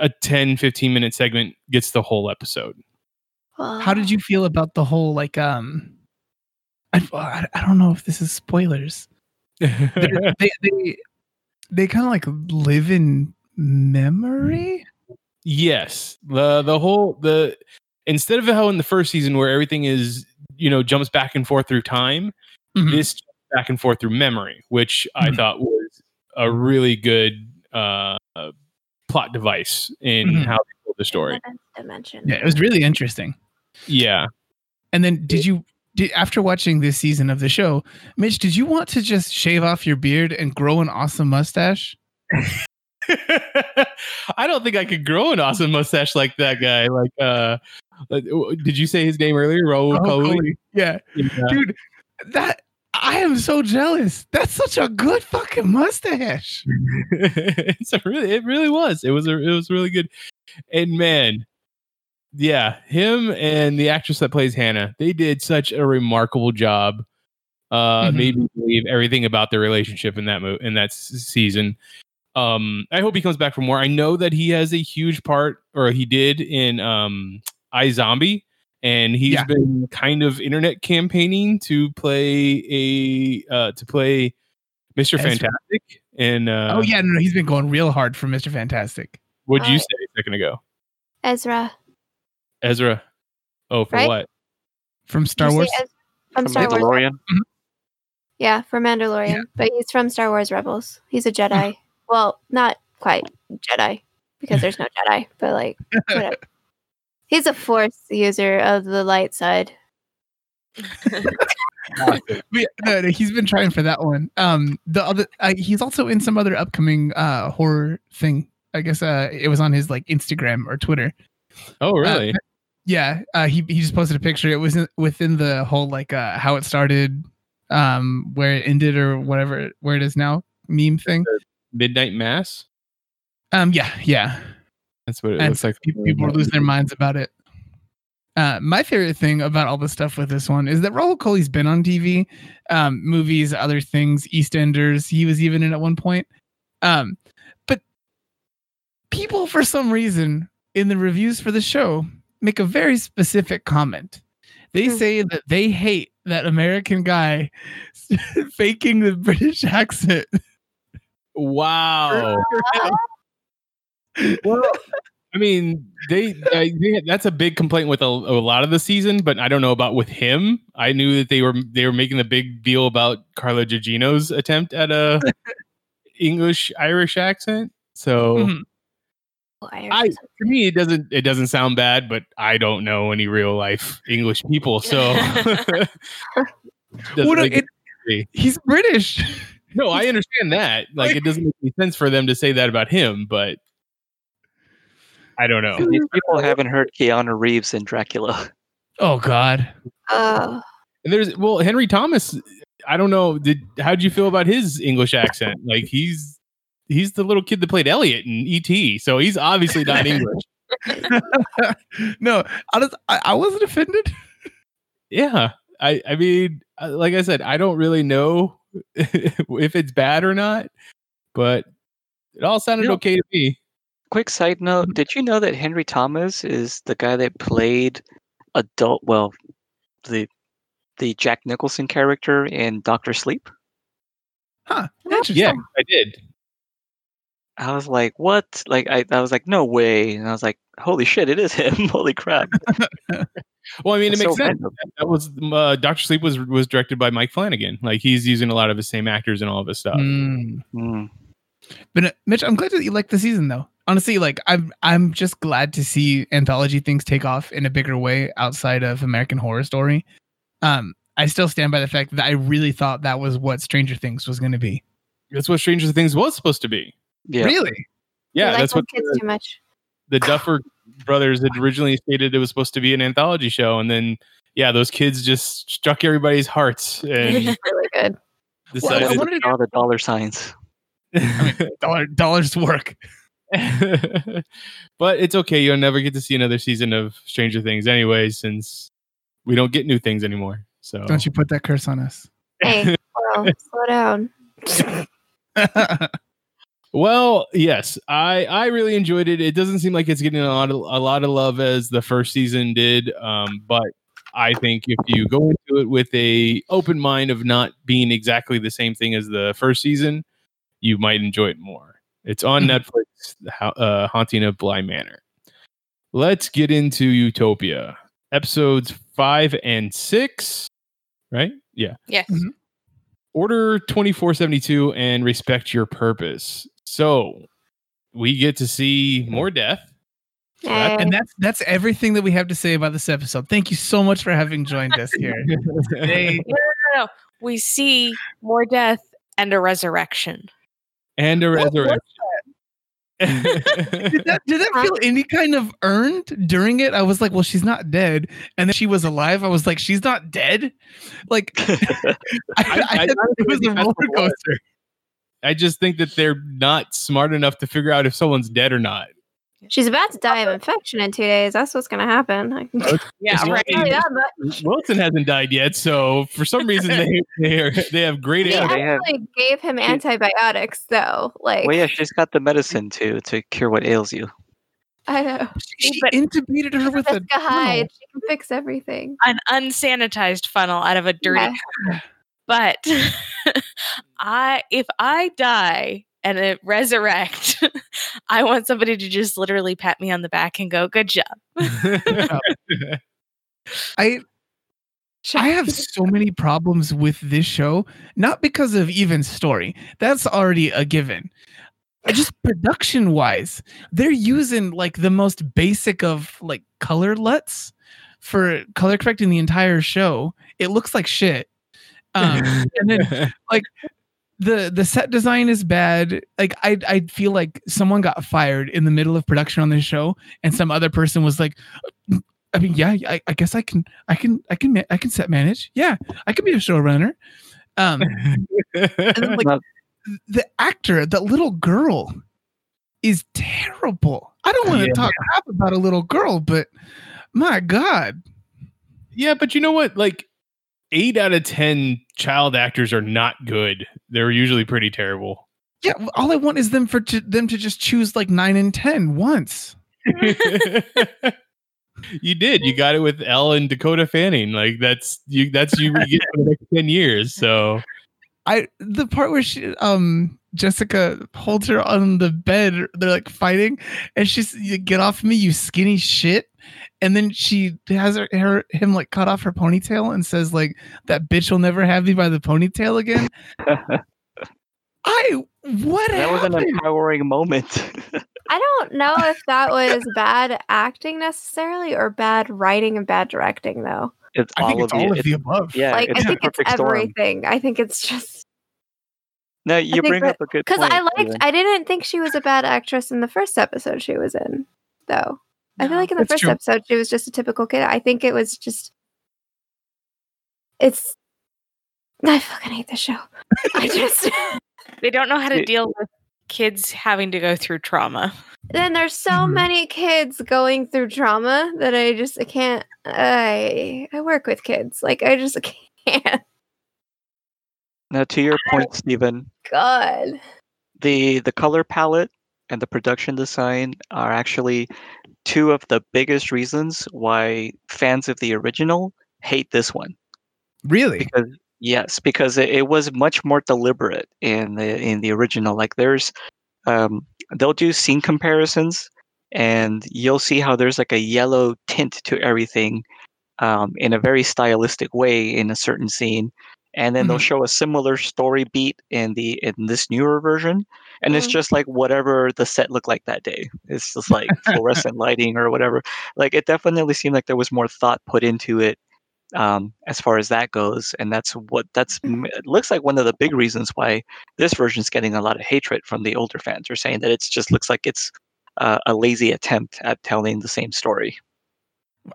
a 10 15 minute segment gets the whole episode How did you feel about the whole like um? I, I, I don't know if this is spoilers. They're- <laughs> they they they kind of like live in memory. yes the the whole the instead of how in the first season where everything is you know jumps back and forth through time Mhm. this back and forth through memory which i Mhm. thought was a really good uh plot device in Mhm. how they told the story dimension? Yeah, it was really interesting. yeah And then did you did after watching this season of the show, Mitch, did you want to just shave off your beard and grow an awesome mustache? <laughs> I don't think I could grow an awesome mustache like that guy. Like, uh, did you say his name earlier? Raul Oh, Coley? Kohli. Yeah. Yeah. Dude, that I am so jealous. That's such a good fucking mustache. <laughs> it's a really, it really was. It was a, it was really good. And man, yeah, him and the actress that plays Hannah, they did such a remarkable job. Uh, Mhm. made me believe everything about their relationship in that mo- in that s- season. Um, I hope he comes back for more. I know that he has a huge part, or he did in um, iZombie, and he's Yeah. been kind of internet campaigning to play a uh, to play Mr. Fantastic. And uh, oh yeah, no, no, he's been going real hard for Mr. Fantastic. what'd you Uh, say a second ago, Ezra. Ezra? Oh, for Right? what? From Star Wars. Ez- from From Star Wars. Mandalorian. Yeah, from Mandalorian. But he's from Star Wars Rebels. He's a Jedi. <laughs> well, not quite Jedi. because there's no Jedi, but like <laughs> whatever. He's a force user of the light side. But <laughs> yeah, no, no, he's been trying for that one. Um, the other, uh, he's also in some other upcoming uh horror thing. I guess uh, it was on his like Instagram or Twitter. oh, really? Uh, yeah, uh, he he just posted a picture. It was in, within the whole like uh how it started, um, where it ended or whatever, where it is now meme thing. Midnight Mass. Um, yeah, yeah. That's what it and looks like. people are losing their minds about it. Uh, my favorite thing about all the stuff with this one is that Rahul Kohli's been on TV, um, movies, other things, EastEnders. He was even in at one point. Um, but people, for some reason, in the reviews for the show, make a very specific comment. They Hmm. say that they hate that American guy <laughs> faking the British accent. Wow. <laughs> well, I mean, they, I, they that's a big complaint with a, a lot of the season, but I don't know about with him. I knew that they were they were making a big deal about Carla Gugino's attempt at a <laughs> English Irish accent. So Mhm. I to me it doesn't it doesn't sound bad, but I don't know any real life English people, so <laughs> doesn't Well, no, it- He's British. No, I understand that. Like, it doesn't make any sense for them to say that about him, but I don't know. These <laughs> people haven't heard Keanu Reeves in Dracula. <laughs> Oh God. Oh, And there's well, Henry Thomas. I don't know. Did how'd you feel about his English accent? Like he's he's the little kid that played Elliot in ET, so he's obviously not <laughs> English. no, I, just I, I wasn't offended. yeah, I I mean, uh, like I said, I don't really know if it's bad or not, but it all sounded You know- okay to me. Quick side note: Did you know that Henry Thomas is the guy that played adult? Well, the the Jack Nicholson character in Doctor Sleep. Huh. Interesting. Yeah, I did. I was like, "What?" Like, I, I was like, "No way!" And I was like, "Holy shit, it is him! <laughs> Holy crap!" <laughs> Well, I mean, it makes so sense. random. That was uh, Doctor Sleep was was directed by Mike Flanagan. Like he's using a lot of the same actors and all of his stuff. Mm. Mm. But uh, Mitch, I'm glad that you like the season though. Honestly, like I'm I'm just glad to see anthology things take off in a bigger way outside of American Horror Story. Um, I still stand by the fact that I really thought that was what Stranger Things was going to be. That's what Stranger Things was supposed to be. Yeah, Really? Yeah, like that's what kids the, too much. the Duffer <laughs> brothers had originally stated it was supposed to be an anthology show, and then yeah, those kids just struck everybody's hearts <laughs> and really good. Well, I decided. wanted to- all the dollar signs. Dollar dollars work. <laughs> but it's okay. You'll never get to see another season of Stranger Things anyway, since we don't get new things anymore. So Don't you put that curse on us. Hey, <laughs> well, slow down. <laughs> Well, yes, I I really enjoyed it. It doesn't seem like it's getting a lot of a lot of love as the first season did, um, but I think if you go into it with a open mind of not being exactly the same thing as the first season, you might enjoy it more. It's on. <laughs> Netflix, uh, Haunting of Bly Manor. Let's get into Utopia episodes five and six. Right? Yeah. Yes. Mhm. Order 2472 and respect your purpose. So we get to see more death. Hey. and that's that's everything that we have to say about this episode. Thank you so much for having joined us here. <laughs> Today. We see more death and a resurrection. And a resurrection. did that, did that feel any kind of earned during it? I was like, well, she's not dead. And then she was alive. I was like, she's not dead. Like, <laughs> I, I, I- thought it was a roller what it was. coaster. I just think that they're not smart enough to figure out if someone's dead or not. She's about to die of infection in two days. That's what's going to happen. <laughs> Yeah, It's right. tell you that much. <laughs> Wilson hasn't died yet, so for some <laughs> reason they they, are, they have great Yeah, They answers. they have- actually gave him antibiotics, though. Like, well, yeah, she's got the medicine to to cure what ails you. I know. She But- intubated her with a Jessica funnel. She can fix everything. An unsanitized funnel out of a dirty. Yeah. But I, if I die and it resurrect, <laughs> I want somebody to just literally pat me on the back and go, "Good job." <laughs> I I have so many problems with this show, not because of even story. That's already a given. just production wise, they're using like the most basic of like color LUTs for color correcting the entire show. It looks like shit. Um, and then <laughs> the the set design is bad. Like I I feel like someone got fired in the middle of production on this show, and some other person was like, I mean, yeah, I, I guess I can I can I can I can set manage. Yeah, I can be a showrunner. Um, and then, like <laughs> the actor, that little girl, is terrible. I don't want to Yeah. talk crap about a little girl, but my god, yeah, but you know what? Like eight out of ten child actors are not good. They're usually pretty terrible. yeah. All I want is them for to, them to just choose like nine and ten once. <laughs> you did. You got it with Elle and Dakota Fanning. Like that's you. That's you get for the next ten years. So I the part where she um Jessica holds her on the bed, they're like fighting, and she's you get off me, you skinny shit. And then she has her, her him like cut off her ponytail and says like that bitch will never have me by the ponytail again. <laughs> I what that was an empowering moment. I don't know if that was bad acting necessarily or bad writing and bad directing though. it's I think all it's of the, of it- the above. yeah, like it's I a think it's perfect storm. everything. I think it's just No, you bring that- up a good because. I liked. Steven. I didn't think she was a bad actress in the first episode she was in, though. I feel like in the first true. episode she was just a typical kid. I think it was just. It's. I fucking hate the show. I <laughs> just. <laughs> They don't know how to deal with kids having to go through trauma. then there's so Mhm. many kids going through trauma that I just I can't. I I work with kids. Like I just <laughs> can't. Now, to your point, Stephen, God. the the color palette and the production design are actually two of the biggest reasons why fans of the original hate this one. Really? Because yes, because it, it was much more deliberate in the in the original. Like there's, um, they'll do scene comparisons, and you'll see how there's like a yellow tint to everything, um, in a very stylistic way in a certain scene, and then they'll Mhm. show a similar story beat in the in this newer version, and it's Mhm. just like whatever the set looked like that day. It's just like fluorescent <laughs> lighting or whatever. Like it definitely seemed like there was more thought put into it um, as far as that goes, and that's what that's it looks like one of the big reasons why this version's getting a lot of hatred from the older fans. Are saying that it just looks like it's uh, a lazy attempt at telling the same story.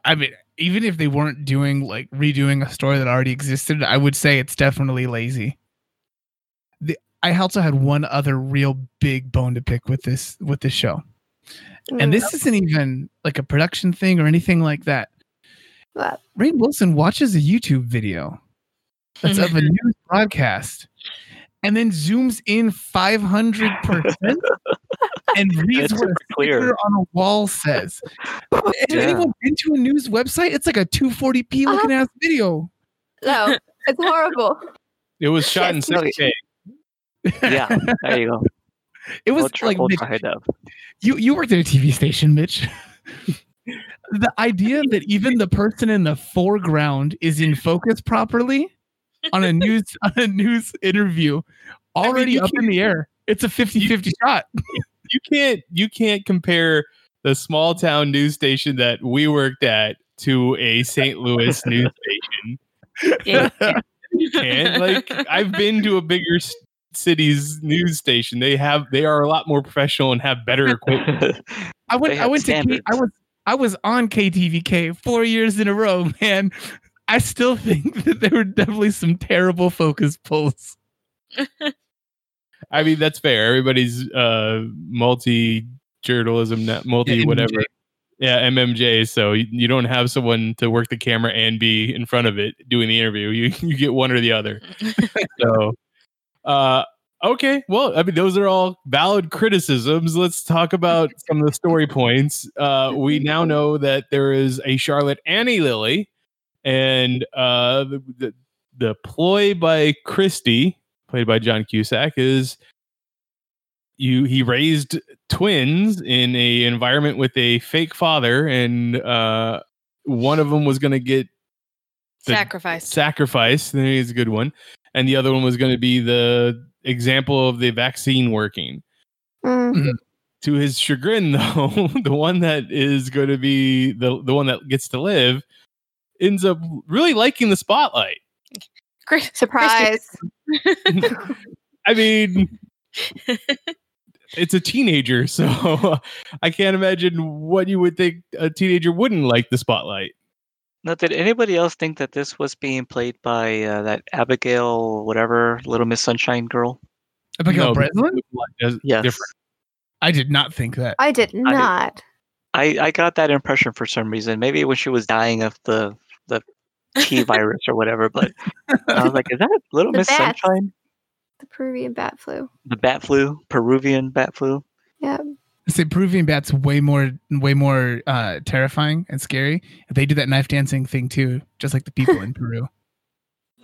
I mean, even if they weren't doing like redoing a story that already existed, I would say it's definitely lazy. The I also had one other real big bone to pick with this with this show. Mm, And this isn't even like a production thing or anything like that. What? Rainn Wilson watches a YouTube video that's of a <laughs> news broadcast and then zooms in 500% <laughs> and reads It's what a clear. sticker on a wall says. Has Yeah. anyone been to a news website? It's like a 240p uh-huh. looking ass video. No, it's horrible. it was shot in Yes, no, 6K. Yeah, there you go. <laughs> It was ultra, like Mitch, ultra high you you worked at a TV station, Mitch. <laughs> the idea that even the person in the foreground is in focus properly <laughs> on a news <laughs> on a news interview already you up in the air. It's a 50-50 shot. <laughs> You can't you can't compare the small town news station that we worked at to a St. Louis news station. Yeah, You can like I've been to a bigger s- city's news station. They have they are a lot more professional and have better equipment. I went I have went to K, standards. I was I was on KTVK 4 years in a row, man. I still think <laughs> that there were definitely some terrible focus pulls. I mean that's fair. Everybody's uh multi journalism, not multi Yeah, whatever. Yeah, MMJ. So you, you don't have someone to work the camera and be in front of it doing the interview. You <laughs> you get one or the other. <laughs> so, uh, okay. Well, I mean, those are all valid criticisms. Let's talk about some of the story points. Uh, we now know that there is a Charlotte Annie Lily, and uh, the, the the ploy by Christie, played by John Cusack, is you he raised twins in a environment with a fake father and uh one of them was going to get the Sacrifice. sacrifice there is a good one and the other one was going to be the example of the vaccine working Mm. Mhm. To his chagrin, <laughs> though, the one that is going to be the the one that gets to live ends up really liking the spotlight. Chris, Surprise. I mean, <laughs> it's a teenager, so <laughs> I can't imagine what you would think a teenager wouldn't like the spotlight. Now, did anybody else think that this was being played by uh, that Abigail, whatever, Little Miss Sunshine girl? Abigail No, Breslin? is Yes. different. I did not think that. I did not. I, I got that impression for some reason. Maybe when she was dying of the the T <laughs> virus or whatever, but I was like, is that a <laughs> Little The Miss bats. Sunshine? The Peruvian bat flu. The bat flu, Peruvian bat flu. Yeah. Say Peruvian bats way more way more uh terrifying and scary. They do that knife dancing thing too, just like the people in Peru. <laughs>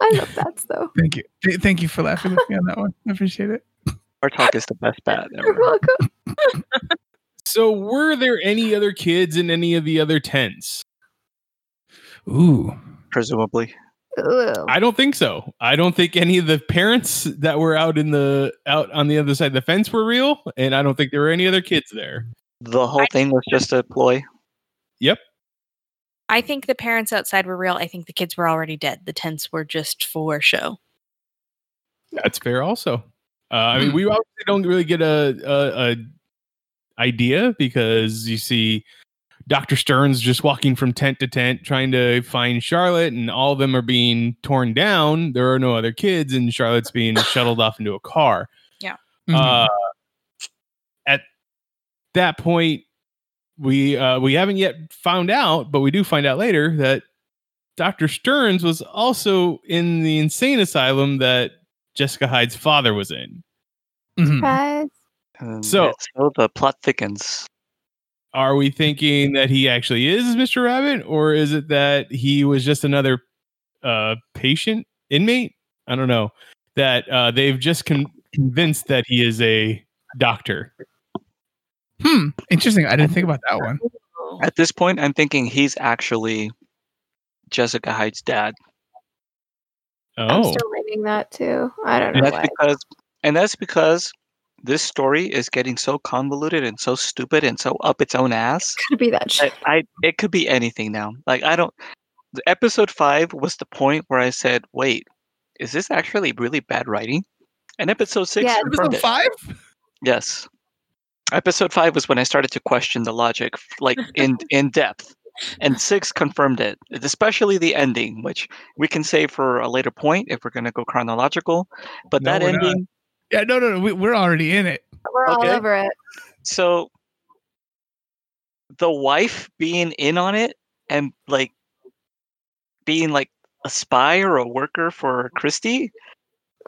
I love bats though. Thank you. Th- Thank you for laughing with me on that one. I appreciate it. Our talk is the best bat You're ever. welcome. So, were there any other kids in any of the other tents? Ooh. Presumably. I don't think so. I don't think any of the parents that were out in the out on the other side of the fence were real, and I don't think there were any other kids there. The whole thing was just a ploy. Yep. I think the parents outside were real. I think the kids were already dead. The tents were just for show. That's fair. Also, uh, I mean, we obviously don't really get a, a, a idea because you see Doctor Stearns just walking from tent to tent trying to find Charlotte, and all of them are being torn down. There are no other kids, and Charlotte's being <laughs> shuttled off into a car. Mhm. Uh, at that point, we uh, we haven't yet found out, but we do find out later that Doctor Stearns was also in the insane asylum that Jessica Hyde's father was in. Mhm. Surprise. And So- that's how the plot thickens. Are we thinking that he actually is Mr. Rabbit, or is it that he was just another uh, patient inmate? I don't know. That uh, they've just con- convinced that he is a doctor. Hmm. Interesting. I didn't think about that one. At this point, I'm thinking he's actually Jessica Hyde's dad. Oh. I'm still reading that too. I don't And know that's why. because and that's because this story is getting so convoluted and so stupid and so up its own ass. Could be that shit. I it could be anything now. Like I don't the episode five was the point where I said, wait, is this actually really bad writing? And episode six Yeah. confirmed Episode it. five? Yes. Episode five was when I started to question the logic, like in <laughs> in depth, and six confirmed it, especially the ending, which we can say for a later point if we're going to go chronological. But No, that we're not. Ending, Yeah, no, no, no. We, we're already in it. We're all over it. so the wife being in on it and like being like a spy or a worker for Christie,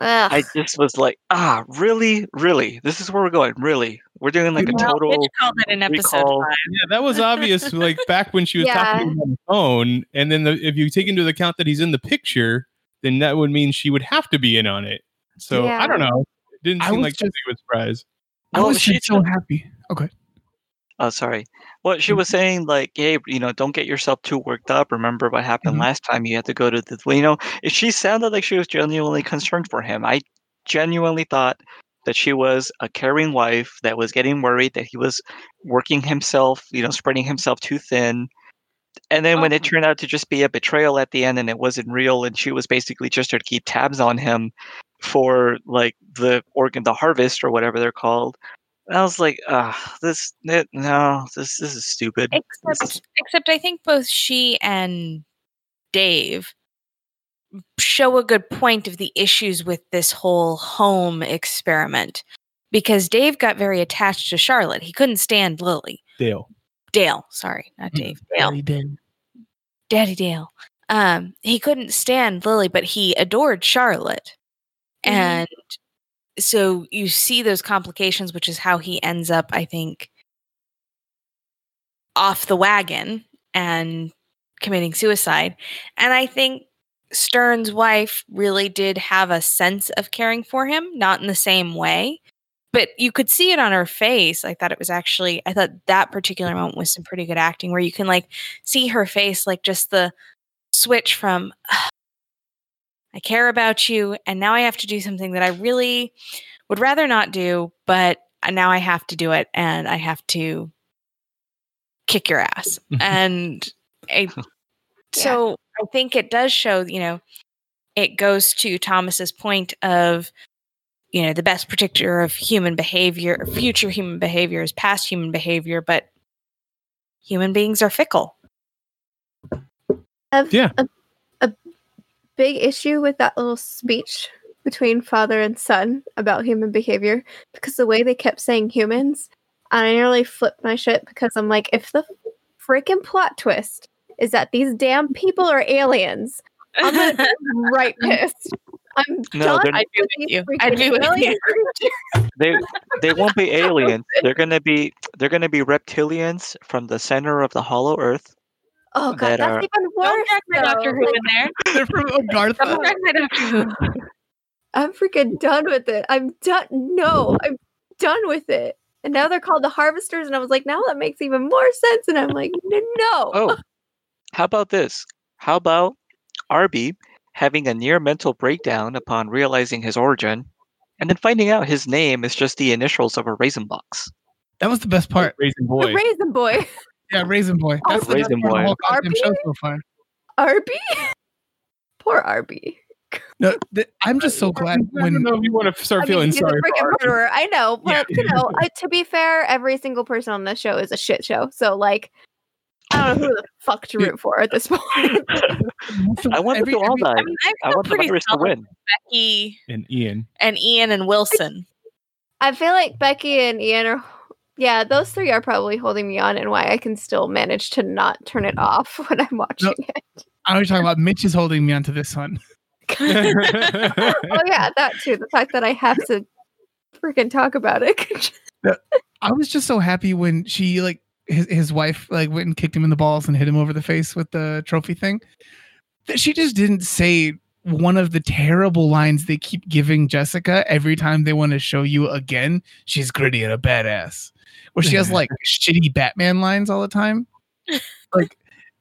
Ugh. I just was like, ah, really, really, this is where we're going, really. We're doing like a total. Mitch called it in episode recall. five. Yeah, that was obvious. like back when she was talking on the phone, and then the, if you take into account that he's in the picture, then that would mean she would have to be in on it. So I don't know. It didn't I seem was like too just- big of a surprise. I Well, was she so happy. Okay. Oh, sorry. Well, she was saying like, "Hey, you know, don't get yourself too worked up. Remember what happened Mhm. last time? You had to go to the, you know." She sounded like she was genuinely concerned for him. I genuinely thought that she was a caring wife that was getting worried that he was working himself, you know, spreading himself too thin. And then when it turned out to just be a betrayal at the end and it wasn't real, and she was basically just there to keep tabs on him for like the organ, the harvest or whatever they're called. I was like, ah, this, it, no, this, this is stupid. Except, except I think both she and Dave show a good point of the issues with this whole home experiment because Dave got very attached to Charlotte. He couldn't stand Lily. Dale. Dale, sorry, not Mm, Dave. Dale. Very dead. Daddy Dale. Um, he couldn't stand Lily, but he adored Charlotte. Mhm. And so you see those complications, which is how he ends up, I think, off the wagon and committing suicide. And I think Stern's wife really did have a sense of caring for him, not in the same way. But you could see it on her face. I thought it was actually, I thought that particular moment was some pretty good acting where you can like see her face, like just the switch from I care about you, and now I have to do something that I really would rather not do, but uh, now I have to do it, and I have to kick your ass. <laughs> and I, so I think it does show, you know, it goes to Thomas's point of, you know, the best predictor of human behavior, future human behavior is past human behavior, but human beings are fickle. Have Yeah. A, a big issue with that little speech between father and son about human behavior because the way they kept saying humans, I nearly flipped my shit because I'm like, if the freaking plot twist is that these damn people are aliens, I'm gonna be <laughs> right pissed. I'm No, done they're- I'd be with with you. I'd be with alien you. <laughs> <laughs> They they won't be aliens. They're gonna be they're gonna be reptilians from the center of the hollow earth. Oh god, That that's are- even worse. <laughs> Don't Doctor. Who in there. They're from Agartha. Don't Doctor I'm freaking done with it. I'm done. No, I'm done with it. And now they're called the harvesters, and I was like, now that makes even more sense. And I'm like, n- no. Oh, how about this? How about Arby having a near mental breakdown upon realizing his origin, and then finding out his name is just the initials of a raisin box? That was the best part. Raisin the boy. raisin boy, <laughs> Yeah, Raisin Boy. Oh, That's the best Raisin part of the Boy. whole Arby? show so far. Arby. <laughs> Poor Arby. No, th- I'm just so <laughs> glad I don't know if you want to start I mean, feeling he's a sorry freaking for murderer. I know, <laughs> Yeah. but you know, I, to be fair, every single person on this show is a shit show. So like, I don't know who the fuck to root for at this point. I want every- them to all every- die. I mean, I I feel want the pretty virus to win. Becky and Ian. and Ian and Wilson. I feel like Becky and Ian are, yeah, those three are probably holding me on, and why I can still manage to not turn it off <laughs> when I'm watching it. I was talking about Mitch is holding me onto this one. <laughs> oh yeah, that too. The fact that I have to freaking talk about it. I was just so happy when she like his his wife like went and kicked him in the balls and hit him over the face with the trophy thing. That she just didn't say one of the terrible lines they keep giving Jessica every time they want to show you again. She's gritty and a badass. Where she has like <laughs> shitty Batman lines all the time. Like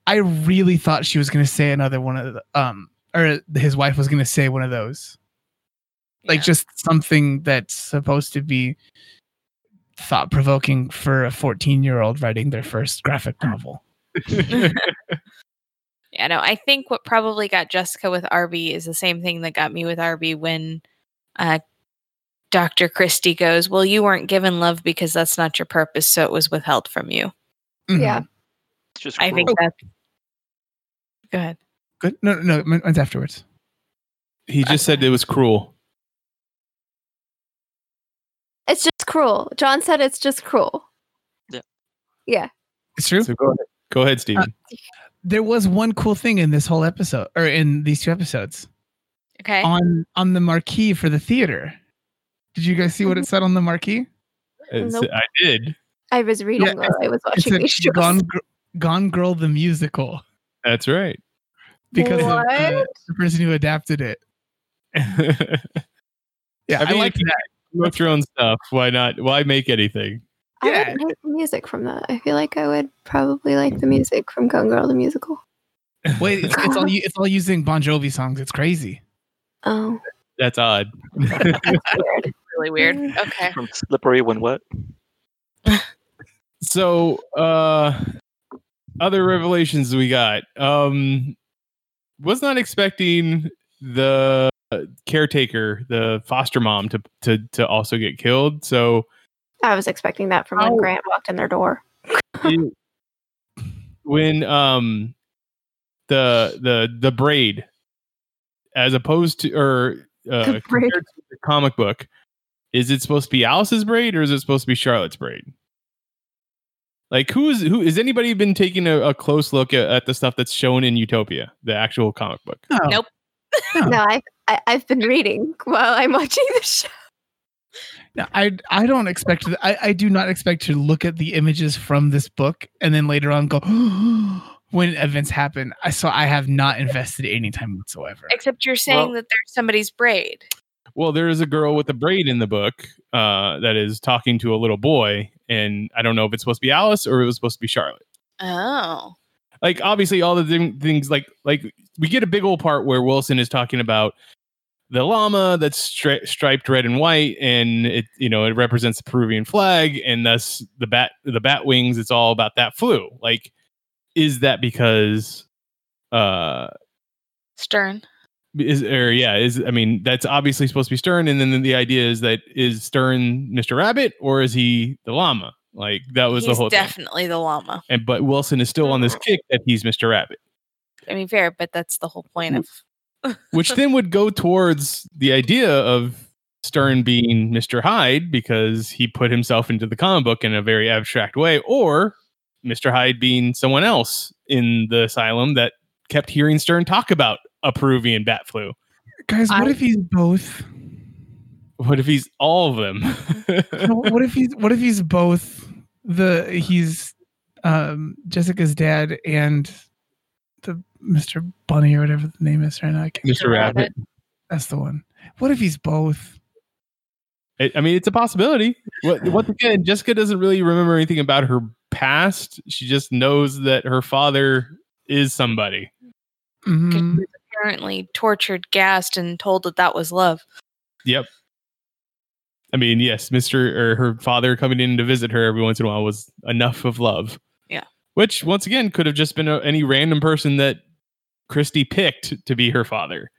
I really thought she was gonna say another one of the um or his wife was gonna say one of those. Like Yeah. just something that's supposed to be thought provoking for a 14 year old writing their first graphic novel. <laughs> <laughs> Yeah, no, I think what probably got Jessica with Arby is the same thing that got me with Arby when uh, Dr. Christie goes, Well, you weren't given love because that's not your purpose, so it was withheld from you. Mhm. Yeah. It's just I think cruel. that's. Go ahead. Good. No, no, no. Mine's afterwards. he just said it was cruel. It's just cruel. John said it's just cruel. Yeah. Yeah. It's true. So go ahead. Go ahead, Steven. There was one cool thing in this whole episode, or in these two episodes, Okay. on on the marquee for the theater. Did you guys see what it mm-hmm. said on the marquee? It's- Nope. I did. I was reading Yeah, while I was watching said these shows. Gone, Gr- Gone Girl the musical That's right. because of What? the, the person who adapted it. <laughs> Yeah, I I, mean, like that. Wrote your own stuff. Why not? Why make anything? I Yeah. would hate the music from that. I feel like I would probably like the music from Gone Girl the musical. Wait, it's, it's all <laughs> it's all using Bon Jovi songs. It's crazy. Oh, That's odd. weird. <laughs> really weird. <laughs> Okay. from slippery when wet. <laughs> So, uh other revelations we got. Um was not expecting the caretaker, the foster mom to to to also get killed. So, I was expecting that from How- when Grant walked in their door. it- when um the the the braid as opposed to or uh The braid. compared to the comic book is it supposed to be Alice's braid or is it supposed to be Charlotte's braid? Like who's who is anybody been taking a, a close look at, at the stuff that's shown in Utopia, the actual comic book? No. Nope. <laughs> No. No, I've, I, I've been reading while I'm watching the show. No, I I don't expect to, I I do not expect to look at the images from this book and then later on go <gasps> when events happen. I so I have not invested any time whatsoever. Except you're saying Well- that there's somebody's braid. Well, there is a girl with a braid in the book uh, that is talking to a little boy, and I don't know if it's supposed to be Alice or it was supposed to be Charlotte. Oh. like obviously all the thing- things like like we get a big old part where Wilson is talking about the llama that's stri- striped red and white and it you know it represents the Peruvian flag and thus the bat the bat wings it's all about that flu like is that because uh Stern. Is or yeah is i mean that's obviously supposed to be stern and then the idea is that is stern mr rabbit or is he the llama like that was He's the whole thing definitely the llama. and but wilson is still on this kick that he's mr rabbit I mean, fair, but that's the whole point of. <laughs> which then would go towards the idea of stern being mr hyde because he put himself into the comic book in a very abstract way or mr hyde being someone else in the asylum that kept hearing stern talk about a peruvian bat flu Guys, what I- if he's both? what if he's all of them <laughs> what if he's what if he's both the he's um Jessica's dad and the Mr. Bunny or whatever the name is right now. I can't, Mr. Rabbit. that's the one. What if he's both? I I mean, it's a possibility. What, once again, Jessica doesn't really remember anything about her past. She just knows that her father is somebody. Mhm. Apparently tortured, gassed, and told that that was love. Yep. I mean, yes, Mr. or her father coming in to visit her every once in a while was enough of love. Yeah. Which, once again, could have just been a, any random person that Christie picked to be her father.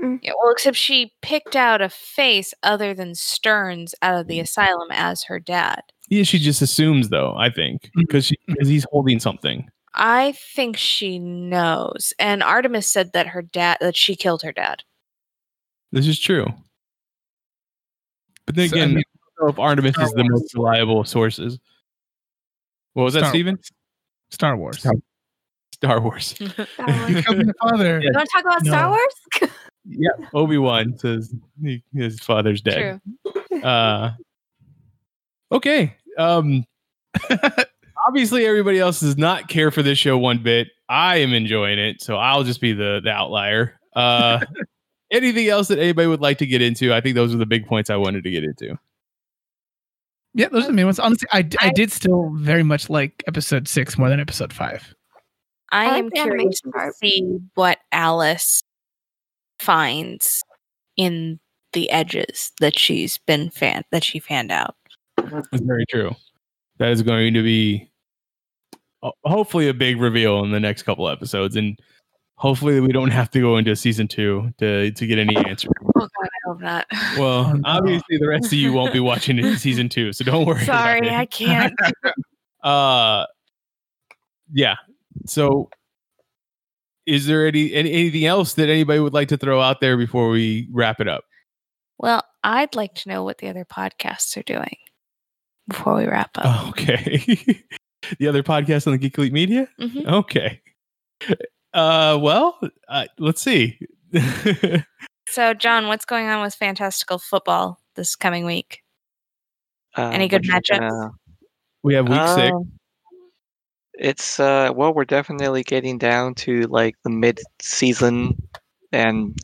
Mm. Yeah, well, except she picked out a face other than Stern's out of the mm. asylum as her dad. Yeah, she just assumes, though, I think, mm. because because he's holding something. I think she knows. And Artemis said that her dad that she killed her dad. This is true. But then So, I again, mean- I don't know if Artemis Star is the Wars. most reliable of sources. What was that, Star Steven? Star Wars. Star- <laughs> Star Wars. <laughs> <laughs> Star Wars. He father. You want to talk about Star Wars? yeah, Obi Wan says he, his father's dead. True. Uh, okay. Um, obviously, everybody else does not care for this show one bit. I am enjoying it, so I'll just be the the outlier. Uh, <laughs> anything else that anybody would like to get into? I think those are the big points I wanted to get into. Yeah, those are the main ones. Honestly, I, I I- did still very much like episode six more than episode five. I, I am curious to part. see what Alice finds in the edges that she's been fan that she fanned out. That's very true. That is going to be ho- hopefully a big reveal in the next couple episodes, and hopefully we don't have to go into season two to to get any answer. <laughs> Oh God, I hope not. Well, <laughs> Oh, no. obviously the rest of you won't be watching it <laughs> in season two, so don't worry. about Sorry, it. I can't. uh yeah so is there any, any anything else that anybody would like to throw out there before we wrap it up well, I'd like to know what the other podcasts are doing before we wrap up. Okay the other podcast on the geek elite media Mhm. okay uh well uh, let's see <laughs> So, John, what's going on with fantastical football this coming week? Uh, Any good what matchups? uh, we have week six Um, It's uh well, we're definitely getting down to like the mid season, and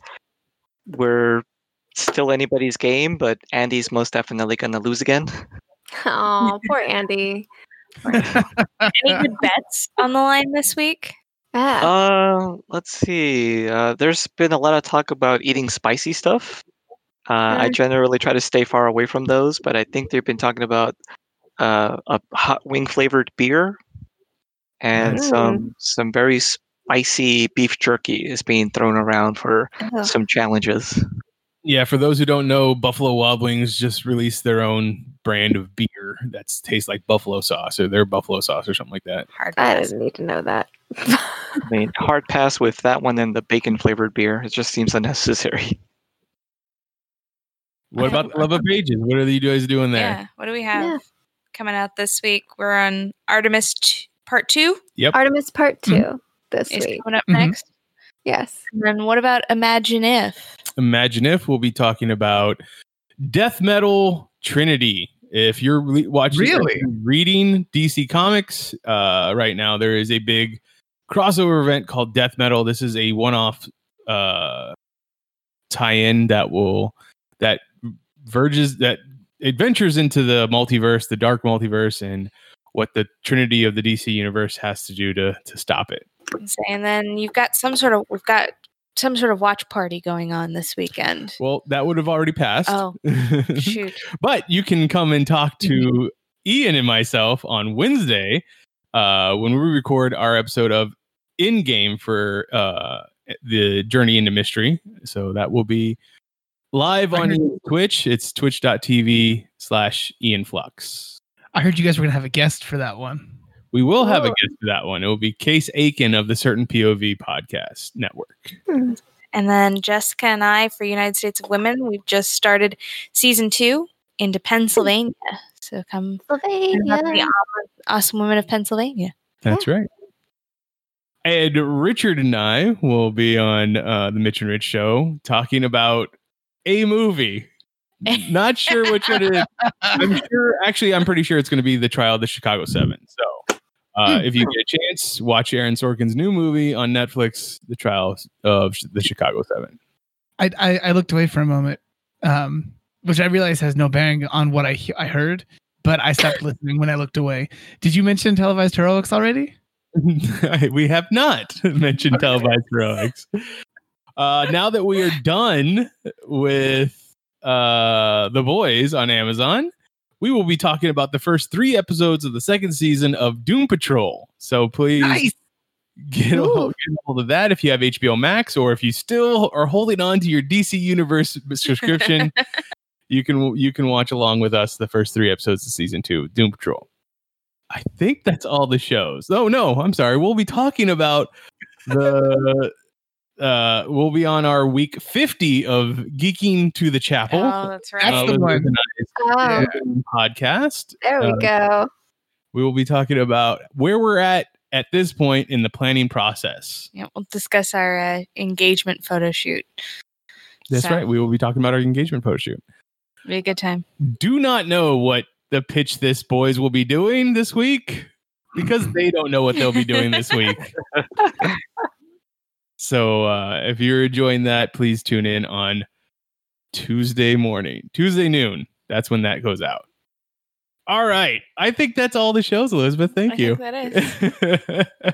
we're still anybody's game, but Andy's most definitely gonna lose again. Oh, poor Andy. Any good <laughs> bets on the line this week? Yeah. Uh, let's see. Uh, there's been a lot of talk about eating spicy stuff. Uh, I Mm. generally try to stay far away from those, but I think they've been talking about uh, a hot wing flavored beer and Mm. some some very spicy beef jerky is being thrown around for Ugh. some challenges. Yeah for those who don't know buffalo wild wings just released their own brand of beer that tastes like buffalo sauce or their buffalo sauce or something like that Hard I pass. didn't need to know that. I mean, hard pass with that one and the bacon flavored beer. It just seems unnecessary. <laughs> what about the love of pages what are you guys doing there Yeah. What do we have Yeah. coming out this week? We're on Artemis t- Part Two. Yep, Artemis Part 2 Mhm. this Is week. coming up Mhm. next. Yes. And then what about Imagine If? Imagine if we'll be talking about Death Metal Trinity. If you're re- watching, Really? reading DC Comics uh, right now, there is a big crossover event called Death Metal. This is a one-off uh, tie-in that will that verges that adventures into the multiverse, the dark multiverse, and what the Trinity of the DC universe has to do to to stop it. And then you've got some sort of we've got some sort of watch party going on this weekend. Well, that would have already passed. Oh, <laughs> Shoot. but you can come and talk to Ian and myself on Wednesday uh, when we record our episode of In Game for uh, the Journey into Mystery. So that will be live on heard- Twitch. It's twitch.tv slash Ian Flux. I heard you guys were gonna have a guest for that one. We will have a guest for that one. It will be Case Aiken of the Certain POV podcast network. And then Jessica and I for United States of Women, we've just started season two into Pennsylvania. So come and the Pennsylvania. awesome- awesome women of Pennsylvania. That's right. And Richard and I will be on uh, the Mitch and Rich show talking about a movie. <laughs> Not sure which one it is. I'm sure, actually, I'm pretty sure it's going to be The Trial of the Chicago Seven. So uh, if you get a chance, watch Aaron Sorkin's new movie on Netflix, The Trial of the Chicago Seven. I I, I looked away for a moment, um, which I realize has no bearing on what I he- I heard, but I stopped listening when I looked away. Did you mention televised heroics already? <laughs> we have not <laughs> mentioned televised heroics. Uh, now that we are done with uh, the boys on Amazon, we will be talking about the first three episodes of the second season of Doom Patrol. So please Nice. get a, hold, get a hold of that if you have HBO Max, or if you still are holding on to your DC Universe subscription. <laughs> you can you can watch along with us the first three episodes of season two of Doom Patrol. I think that's all the shows. Oh no, I'm sorry. We'll be talking about the <laughs> uh we'll be on our week 50 of Geeking to the Chapel. Oh, that's right. That's uh, the one. And Oh, podcast. there we Uh, go. We will be talking about where we're at at this point in the planning process. Yeah, we'll discuss our uh, engagement photo shoot. That's So, right. We will be talking about our engagement photo shoot. Be a good time. Do not know what the pitch this boys will be doing this week because they <laughs> don't know what they'll be doing this week. <laughs> so uh, if you're enjoying that, please tune in on Tuesday morning, Tuesday noon. That's when that goes out. All right. I think that's all the shows, Elizabeth. Thank I you. think that is.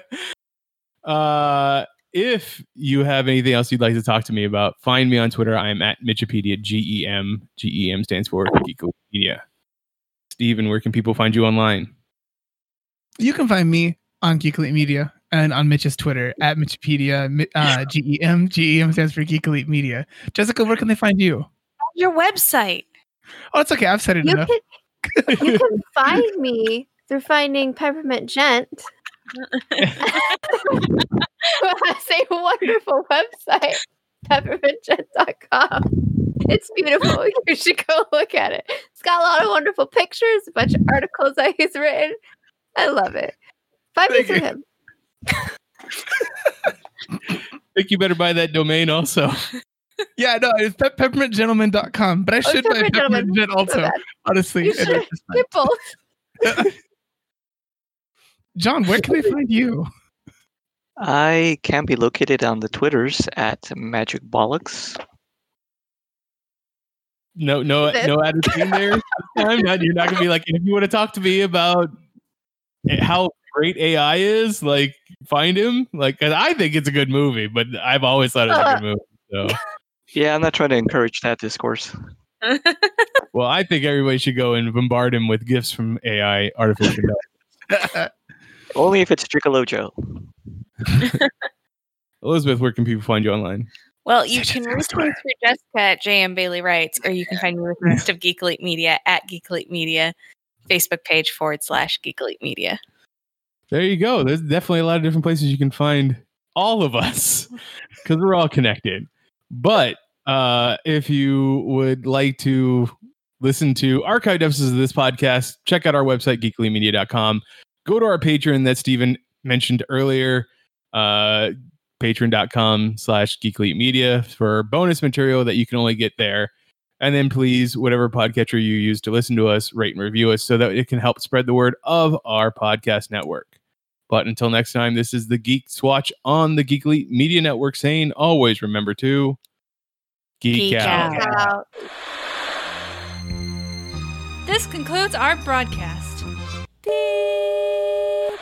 <laughs> uh, if you have anything else you'd like to talk to me about, find me on Twitter. I am at Mitchipedia, G E M. G E M stands for Geekopedia. Steven, where can people find you online? You can find me on Geek Elite Media and on Mitch's Twitter at Mitchipedia. Mi- Uh, G E M. G E M stands for Geek Elite Media. Jessica, where can they find you? Your website. Oh, it's okay. I've said it You enough. can, you <laughs> can find me through finding Peppermint Gent. <laughs> It's a wonderful website, peppermintgent.com. It's beautiful. <laughs> You should go look at it. It's got a lot of wonderful pictures, a bunch of articles that he's written. I love it. Find me Thank through you. him. I think you better buy that domain also. Yeah, no, it's pep- peppermintgentleman.com, but I Oh, should buy Peppermint Gentleman. Peppermint So also, honestly. You should. that's just fine. Get both. <laughs> John, where can they <laughs> find you? I can be located on the Twitters at Magic Bollocks. No, no, This- no attitude there. <laughs> this time. Not- you're not gonna be like, if you want to talk to me about how great AI is, like find him. Like, 'cause I think it's a good movie, but I've always thought it's a good movie. So, Yeah, I'm not trying to encourage that discourse. <laughs> well, I think everybody should go and bombard him with gifts from AI, artificial intelligence. <laughs> Only if it's Dricolojo. <laughs> Elizabeth, where can people find you online? Well, you can reach me through Jessica at JM Bailey Writes, or you can find me with the rest of Geek Elite Media at Geek Elite Media, Facebook page forward slash Geek Elite Media. There you go. There's definitely a lot of different places you can find all of us because we're all connected. But uh, if you would like to listen to archived episodes of this podcast, check out our website, geeklymedia.com. Go to our Patreon that Stephen mentioned earlier, uh, patreon.com slash geeklymedia for bonus material that you can only get there. And then please, whatever podcatcher you use to listen to us, rate and review us so that it can help spread the word of our podcast network. But until next time, this is the Geek Swatch on the Geekly Media Network saying always remember to Geek, Geek out. out. This concludes our broadcast. Beep.